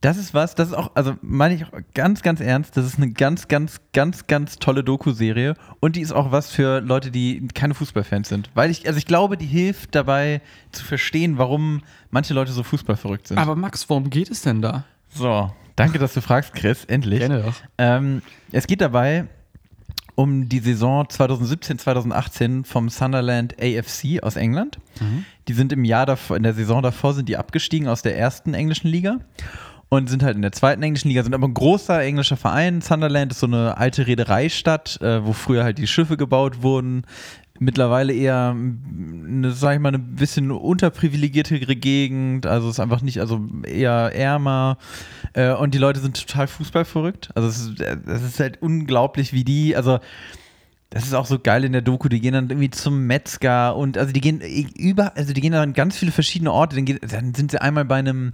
das ist was, das ist auch, also meine ich auch ganz, ganz ernst, das ist eine ganz, ganz, ganz, ganz tolle Doku-Serie und die ist auch was für Leute, die keine Fußballfans sind. Weil ich, also ich glaube, die hilft dabei zu verstehen, warum manche Leute so fußballverrückt sind. Aber Max, worum geht es denn da? so, danke, dass du fragst, Chris, endlich. Gerne doch. Ähm, es geht dabei um die Saison 2017-2018 vom Sunderland AFC aus England. Die sind im Jahr davor, in der Saison davor sind die abgestiegen aus der ersten englischen Liga und sind halt in der zweiten englischen Liga, sind aber ein großer englischer Verein. Sunderland ist so eine alte Reedereistadt, äh, wo früher halt die Schiffe gebaut wurden. Mittlerweile eher, eine, sag ich mal, eine bisschen unterprivilegiertere Gegend, also ist einfach nicht, also eher ärmer. Äh, und die Leute sind total fußballverrückt. Also es ist, es ist halt unglaublich, wie die, also das ist auch so geil in der Doku. Die gehen dann irgendwie zum Metzger und also die gehen über, also die gehen dann an ganz viele verschiedene Orte. Dann, geht, dann sind sie einmal bei einem,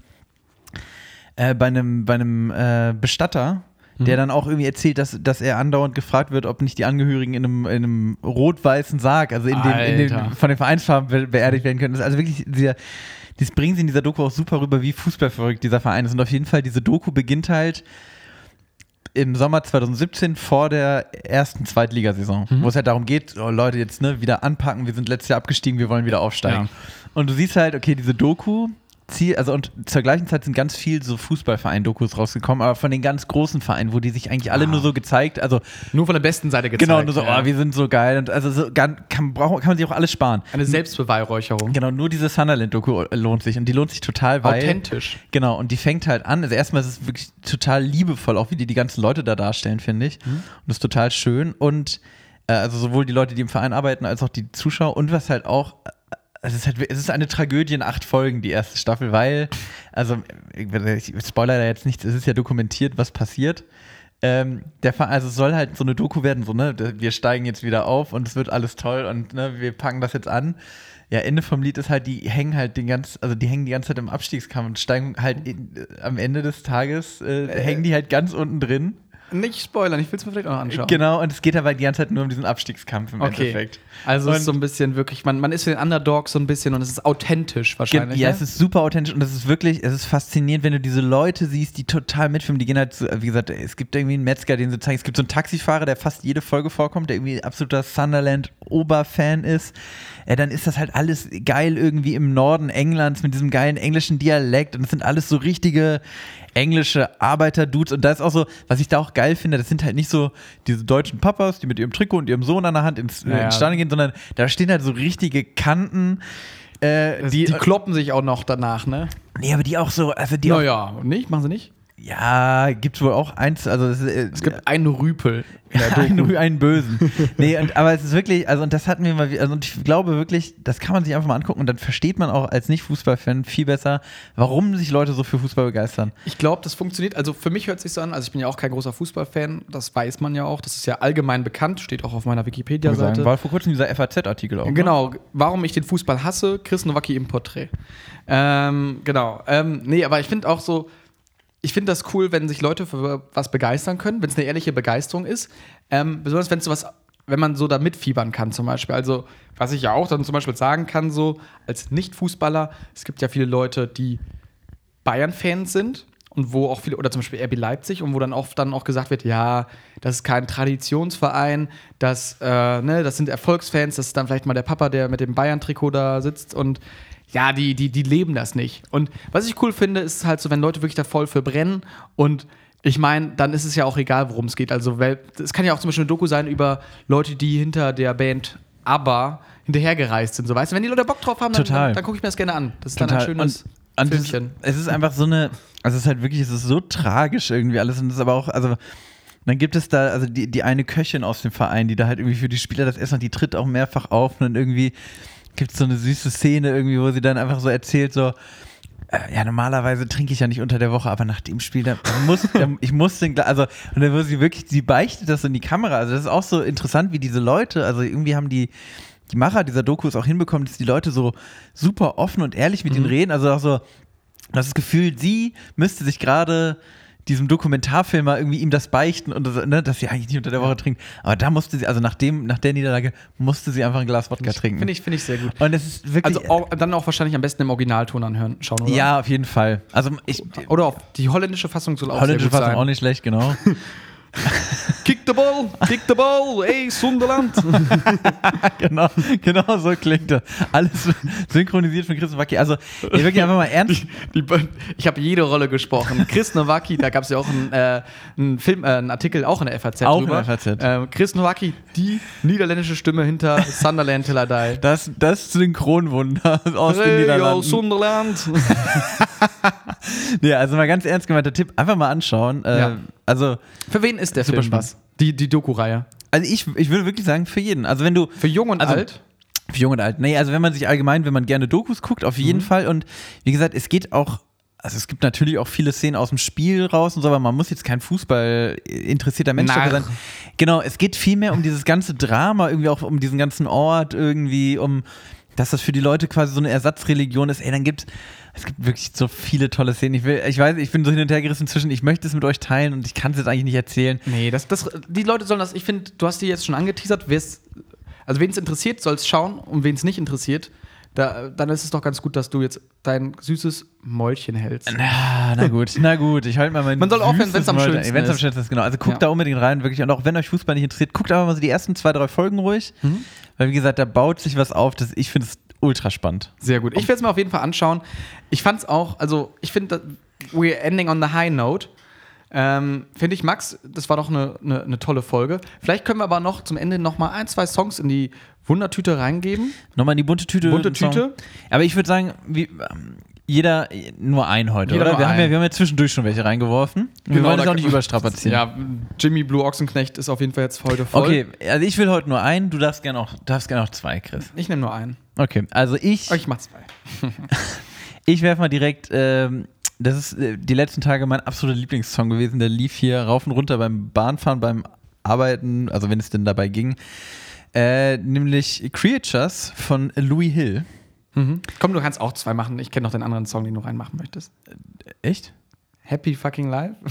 äh, bei einem, bei einem äh, Bestatter, der dann auch irgendwie erzählt, dass, dass er andauernd gefragt wird, ob nicht die Angehörigen in einem, in einem rot-weißen Sarg, also in dem, in dem, von den Vereinsfarben be beerdigt werden können. Das ist also wirklich dieser, das bringen sie in dieser Doku auch super rüber, wie fußballverrückt dieser Verein ist. Und auf jeden Fall, diese Doku beginnt halt im Sommer 2017 vor der ersten Zweitligasaison, wo es halt darum geht, oh Leute, jetzt ne, wieder anpacken, wir sind letztes Jahr abgestiegen, wir wollen wieder aufsteigen. Und du siehst halt, okay, diese Doku, Ziel, also und zur gleichen Zeit sind ganz viel so Fußballverein-Dokus rausgekommen, aber von den ganz großen Vereinen, wo die sich eigentlich alle Ah. nur so gezeigt, also Nur von der besten Seite gezeigt. genau, nur so, ja. oh, wir sind so geil und also so, kann, kann, kann man sich auch alles sparen. Eine Selbstbeweihräucherung. Genau, nur diese Sunderland-Doku lohnt sich und die lohnt sich total, weil Authentisch. Genau, und die fängt halt an. Also erstmal ist es wirklich total liebevoll, auch wie die die ganzen Leute da darstellen, finde ich. Mhm. Und das ist total schön. Und äh, also sowohl die Leute, die im Verein arbeiten, als auch die Zuschauer. Und was halt auch, äh, es ist halt, es ist eine Tragödie in acht Folgen, die erste Staffel, weil, also ich spoiler da jetzt nichts, es ist ja dokumentiert, was passiert. Ähm, der Verein, also es soll halt so eine Doku werden, so, ne, wir steigen jetzt wieder auf und es wird alles toll und ne, wir packen das jetzt an. Ja, Ende vom Lied ist halt, die hängen halt den ganz, also die hängen die ganze Zeit im Abstiegskampf und steigen halt in, äh, am Ende des Tages, äh, hängen die halt ganz unten drin. Nicht spoilern, ich will es mir vielleicht auch noch anschauen. Genau, und es geht aber die ganze Zeit nur um diesen Abstiegskampf im Okay. Endeffekt. Also es ist so ein bisschen wirklich, man, man ist für den Underdog so ein bisschen und es ist authentisch wahrscheinlich. Ja, ne? es ist super authentisch und es ist wirklich, es ist faszinierend, wenn du diese Leute siehst, die total mitfilmen. Die gehen halt, so, wie gesagt, es gibt irgendwie einen Metzger, den sie zeigen. Es gibt so einen Taxifahrer, der fast jede Folge vorkommt, der irgendwie absoluter Sunderland-Oberfan ist. Äh, dann ist das halt alles geil irgendwie im Norden Englands mit diesem geilen englischen Dialekt und es sind alles so richtige englische Arbeiter-Dudes und da ist auch so, was ich da auch geil finde, das sind halt nicht so diese deutschen Papas, die mit ihrem Trikot und ihrem Sohn an der Hand ins, äh, Ja, ja. ins Stadion gehen, sondern da stehen halt so richtige Kanten, äh, die, die, kloppen sich auch noch danach, ne? Nee, aber die auch so, also die Naja, nicht? Machen sie nicht? Ja, gibt's wohl auch eins, also es, äh, Es gibt einen Rüpel einen, einen Bösen. nee, und, aber es ist wirklich, also und das hatten wir mal, also und ich glaube wirklich, das kann man sich einfach mal angucken und dann versteht man auch als Nicht-Fußballfan viel besser, warum sich Leute so für Fußball begeistern. Ich glaube, das funktioniert. Also für mich hört sich so an, also ich bin ja auch kein großer Fußballfan, das weiß man ja auch, das ist ja allgemein bekannt, steht auch auf meiner Wikipedia-Seite. War vor kurzem dieser FAZ-Artikel auch. ne? Genau, warum ich den Fußball hasse, Chris Nowacki im Porträt. Ähm, genau. Ähm, nee, aber ich finde auch so, ich finde das cool, wenn sich Leute für was begeistern können, wenn es eine ehrliche Begeisterung ist. Ähm, besonders wenn sowas, wenn man so da mitfiebern kann, zum Beispiel. Also, was ich ja auch dann zum Beispiel sagen kann, so als Nicht-Fußballer, es gibt ja viele Leute, die Bayern-Fans sind und wo auch viele, oder zum Beispiel RB Leipzig, und wo dann oft dann auch gesagt wird, ja, das ist kein Traditionsverein, das, äh, ne, das sind Erfolgsfans, das ist dann vielleicht mal der Papa, der mit dem Bayern-Trikot da sitzt und ja, die, die, die leben das nicht. Und was ich cool finde, ist halt so, wenn Leute wirklich da voll für brennen und ich meine, dann ist es ja auch egal, worum es geht. Also, weil es kann ja auch zum Beispiel eine Doku sein über Leute, die hinter der Band ABBA hinterhergereist sind. So, weißt du, wenn die Leute Bock drauf haben, dann, dann, dann gucke ich mir das gerne an. Das ist dann Total. ein schönes und, und es, Filmchen. es ist einfach so eine, also es ist halt wirklich, es ist so tragisch irgendwie alles und es ist aber auch, also dann gibt es da, also die, die eine Köchin aus dem Verein, die da halt irgendwie für die Spieler das Essen und die tritt auch mehrfach auf und dann irgendwie gibt es so eine süße Szene irgendwie, wo sie dann einfach so erzählt, so, äh, ja, normalerweise trinke ich ja nicht unter der Woche, aber nach dem Spiel, da muss, da, ich muss den, also, und dann wird sie wirklich, sie beichtet das in die Kamera. Also, das ist auch so interessant, wie diese Leute, also irgendwie haben die, die Macher dieser Dokus auch hinbekommen, dass die Leute so super offen und ehrlich mit ihnen reden. Also auch so, das Gefühl, sie müsste sich gerade diesem Dokumentarfilmer irgendwie ihm das beichten und das, ne, dass sie eigentlich nicht unter der Woche trinkt. Aber da musste sie, also nach, dem, nach der Niederlage, musste sie einfach ein Glas Wodka trinken. Finde ich, finde ich sehr gut. und es ist wirklich. Also auch, dann auch wahrscheinlich am besten im Originalton anhören, schauen, oder? ja, auf jeden Fall. Also ich, Oder auch die holländische Fassung soll auch holländische Fassung sein. auch nicht schlecht, genau. Kick the ball, kick the ball, ey, Sunderland. genau, genau so klingt das. Alles synchronisiert von Chris Wacki. Also, wirklich einfach mal ernst. Die, Be- ich habe jede Rolle gesprochen. Chris Nowacki, da gab es ja auch einen, äh, einen Film, äh, einen Artikel auch in der FAZ Auch in drüber. der FAZ. Äh, Chris Nowacki, die niederländische Stimme hinter Sunderland Till I Die. Das, das Synchronwunder aus den Hey, yo, Niederlanden. Sunderland. Nee, also mal ganz ernst gemeinter Tipp, einfach mal anschauen. Äh, Ja. Also, Für wen ist der Super Film spannend. was? Die, die Doku-Reihe. also ich, ich würde wirklich sagen, für jeden. Also wenn du. Für jung und Also, alt? Für jung und alt. Nee, also wenn man sich allgemein, wenn man gerne Dokus guckt, auf Mhm. jeden Fall. Und wie gesagt, es geht auch. Also es gibt natürlich auch viele Szenen aus dem Spiel raus und so, aber man muss jetzt kein Fußball interessierter Mensch Narr. dafür sein. Genau, es geht vielmehr um dieses ganze Drama, irgendwie auch um diesen ganzen Ort, irgendwie um dass das für die Leute quasi so eine Ersatzreligion ist, ey, dann gibt es gibt wirklich so viele tolle Szenen. Ich will, ich weiß, ich bin so hin und her gerissen zwischen, ich möchte es mit euch teilen und ich kann es jetzt eigentlich nicht erzählen. Nee, das, das, die Leute sollen das, ich finde, du hast die jetzt schon angeteasert, also wen es interessiert, soll es schauen und wen es nicht interessiert, da, dann ist es doch ganz gut, dass du jetzt dein süßes Mäulchen hältst. Na, na gut, na gut, ich halte mal mein Man soll aufhören, wenn's am Süßes Mal- schönsten wenn's am ist. schönsten ist. Genau, also guckt Ja. da unbedingt rein, wirklich. Und auch wenn euch Fußball nicht interessiert, guckt aber mal so die ersten zwei, drei Folgen ruhig. Mhm. Weil, wie gesagt, da baut sich was auf, das ich finde es ultra spannend. Sehr gut. Ich werde es mir auf jeden Fall anschauen. Ich fand es auch, also ich finde, we're ending on the high note. Ähm, finde ich, Max, das war doch eine, eine, eine tolle Folge. Vielleicht können wir aber noch zum Ende noch mal ein, zwei Songs in die Wundertüte reingeben. Nochmal in die bunte Tüte. Bunte. Tüte. Aber ich würde sagen, wie, ähm, jeder nur ein heute, Jeder oder? Wir haben, ja, ein. wir haben ja zwischendurch schon welche reingeworfen. wir wollen das da- auch nicht überstrapazieren. Ja, Jimmy Blue Ochsenknecht ist auf jeden Fall jetzt heute voll. Okay, also ich will heute nur einen, du darfst gerne auch, darfst gerne auch zwei, Chris. Ich nehme nur einen. Okay, also ich, Oh, ich mach zwei. ich werfe mal direkt, ähm, das ist äh, die letzten Tage mein absoluter Lieblingssong gewesen. Der lief hier rauf und runter beim Bahnfahren, beim Arbeiten, also wenn es denn dabei ging. Äh, nämlich Creatures von Louis Hill. Mhm. Komm, du kannst auch zwei machen. Ich kenne noch den anderen Song, den du reinmachen möchtest. Echt? Happy fucking life.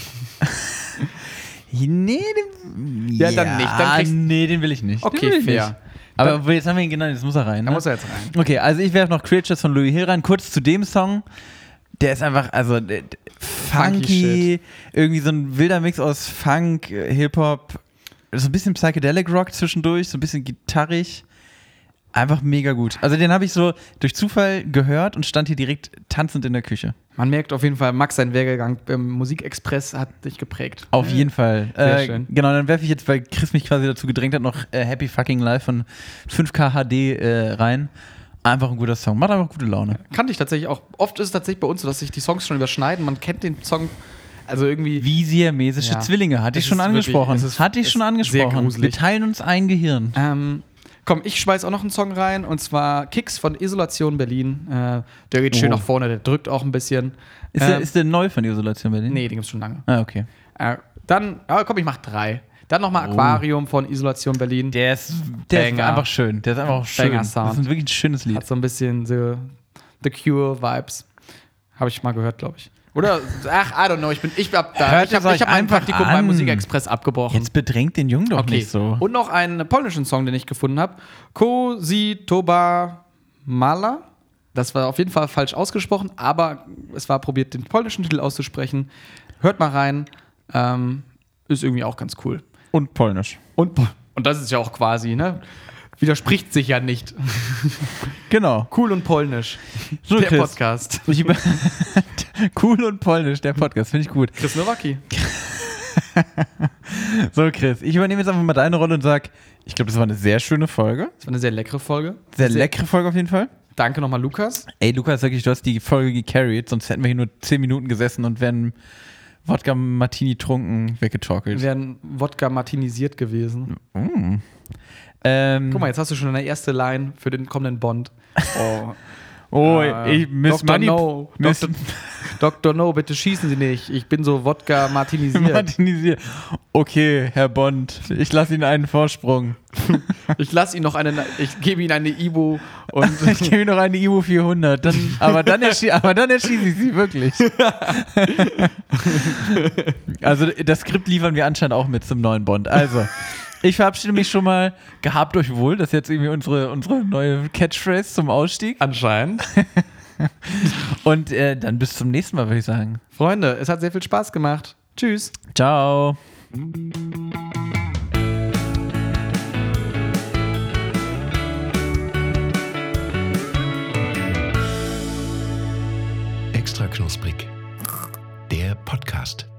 Nee, den, Ja, dann nicht. Dann kriegst- nee, den will ich nicht. Okay, ich fair. Nicht. Aber obwohl, jetzt haben wir ihn genannt, jetzt muss er rein. Da Ne? muss er jetzt rein. Okay, also ich werfe noch Creatures von Louis Hill rein. Kurz zu dem Song. Der ist einfach, also funky, shit. irgendwie so ein wilder Mix aus Funk, äh, Hip-Hop, so ein bisschen Psychedelic Rock zwischendurch, so ein bisschen gitarrig. Einfach mega gut. Also den habe ich so durch Zufall gehört und stand hier direkt tanzend in der Küche. Man merkt auf jeden Fall, Max, sein Werdegang im Musikexpress hat dich geprägt. Auf jeden Fall. Sehr Äh, schön. Genau, dann werfe ich jetzt, weil Chris mich quasi dazu gedrängt hat, noch äh, Happy Fucking Life von 5K HD äh, rein. Einfach ein guter Song. Macht einfach gute Laune. Kannte ich tatsächlich auch. Oft ist es tatsächlich bei uns so, dass sich die Songs schon überschneiden. Man kennt den Song, also irgendwie. Wie siamesische Ja. Zwillinge, hatte ich schon wirklich- angesprochen. es ist- hatte ich schon angesprochen. Wir teilen uns ein Gehirn. Ähm, komm, ich schmeiß auch noch einen Song rein und zwar Kicks von Isolation Berlin. Äh, der geht schön Oh. nach vorne, der drückt auch ein bisschen. Ist, der, Ähm, ist der neu von Isolation Berlin? nee, den gibt's schon lange. Ah, okay. Äh, dann, ja, komm, ich mach drei. Dann nochmal Aquarium von Isolation Berlin. Der ist, der ist einfach schön. Der ist einfach auch schön. Das ist ein wirklich ein schönes Lied. Hat so ein bisschen The, The Cure-Vibes. Habe ich mal gehört, glaube ich. Oder, ach, I don't know, ich bin, ich hab da, Hört ich habe es ich hab mein einfach Praktikum an. beim Musikexpress abgebrochen. Jetzt bedrängt den Jungen doch okay. nicht so. Und noch einen polnischen Song, den ich gefunden habe. Ko si toba mala. Das war auf jeden Fall falsch ausgesprochen, aber es war probiert, den polnischen Titel auszusprechen. Hört mal rein. Ähm, ist irgendwie auch ganz cool. Und polnisch. Und, und das ist ja auch quasi, ne? Widerspricht sich ja nicht. Genau. Cool und polnisch. So, Der Chris. Podcast. Cool und polnisch, der Podcast, finde ich gut. Chris Nowacki. So, Chris, ich übernehme jetzt einfach mal deine Rolle und sag, ich glaube, das war eine sehr schöne Folge. Das war eine sehr leckere Folge. Sehr, leckere Folge auf jeden Fall. Danke nochmal, Lukas. Ey, Lukas, wirklich, du hast die Folge gecarried, sonst hätten wir hier nur 10 Minuten gesessen und wären Wodka Martini trunken weggetorkelt. Wir wären Wodka martinisiert gewesen. Ähm, Guck mal, jetzt hast du schon eine erste Line für den kommenden Bond. Oh, oh, äh, ich Miss Dr. Money. No. Miss Dr. Dr. No, bitte schießen Sie nicht. Ich bin so Wodka martinisiert. Martinisiert. Okay, Herr Bond, ich lasse Ihnen einen Vorsprung. Ich lasse ihn noch eine, ich gebe ihm eine Ibu und Ich gebe Ihnen noch eine Ivo 400, dann, aber, dann erschie aber dann erschieße ich Sie wirklich. also das Skript liefern wir anscheinend auch mit zum neuen Bond. Also, ich verabschiede mich schon mal gehabt euch wohl. Das ist jetzt irgendwie unsere, unsere neue Catchphrase zum Ausstieg. Anscheinend. Und äh, dann bis zum nächsten Mal, würde ich sagen. Freunde, es hat sehr viel Spaß gemacht. Tschüss. Ciao. Extra knusprig. Der Podcast.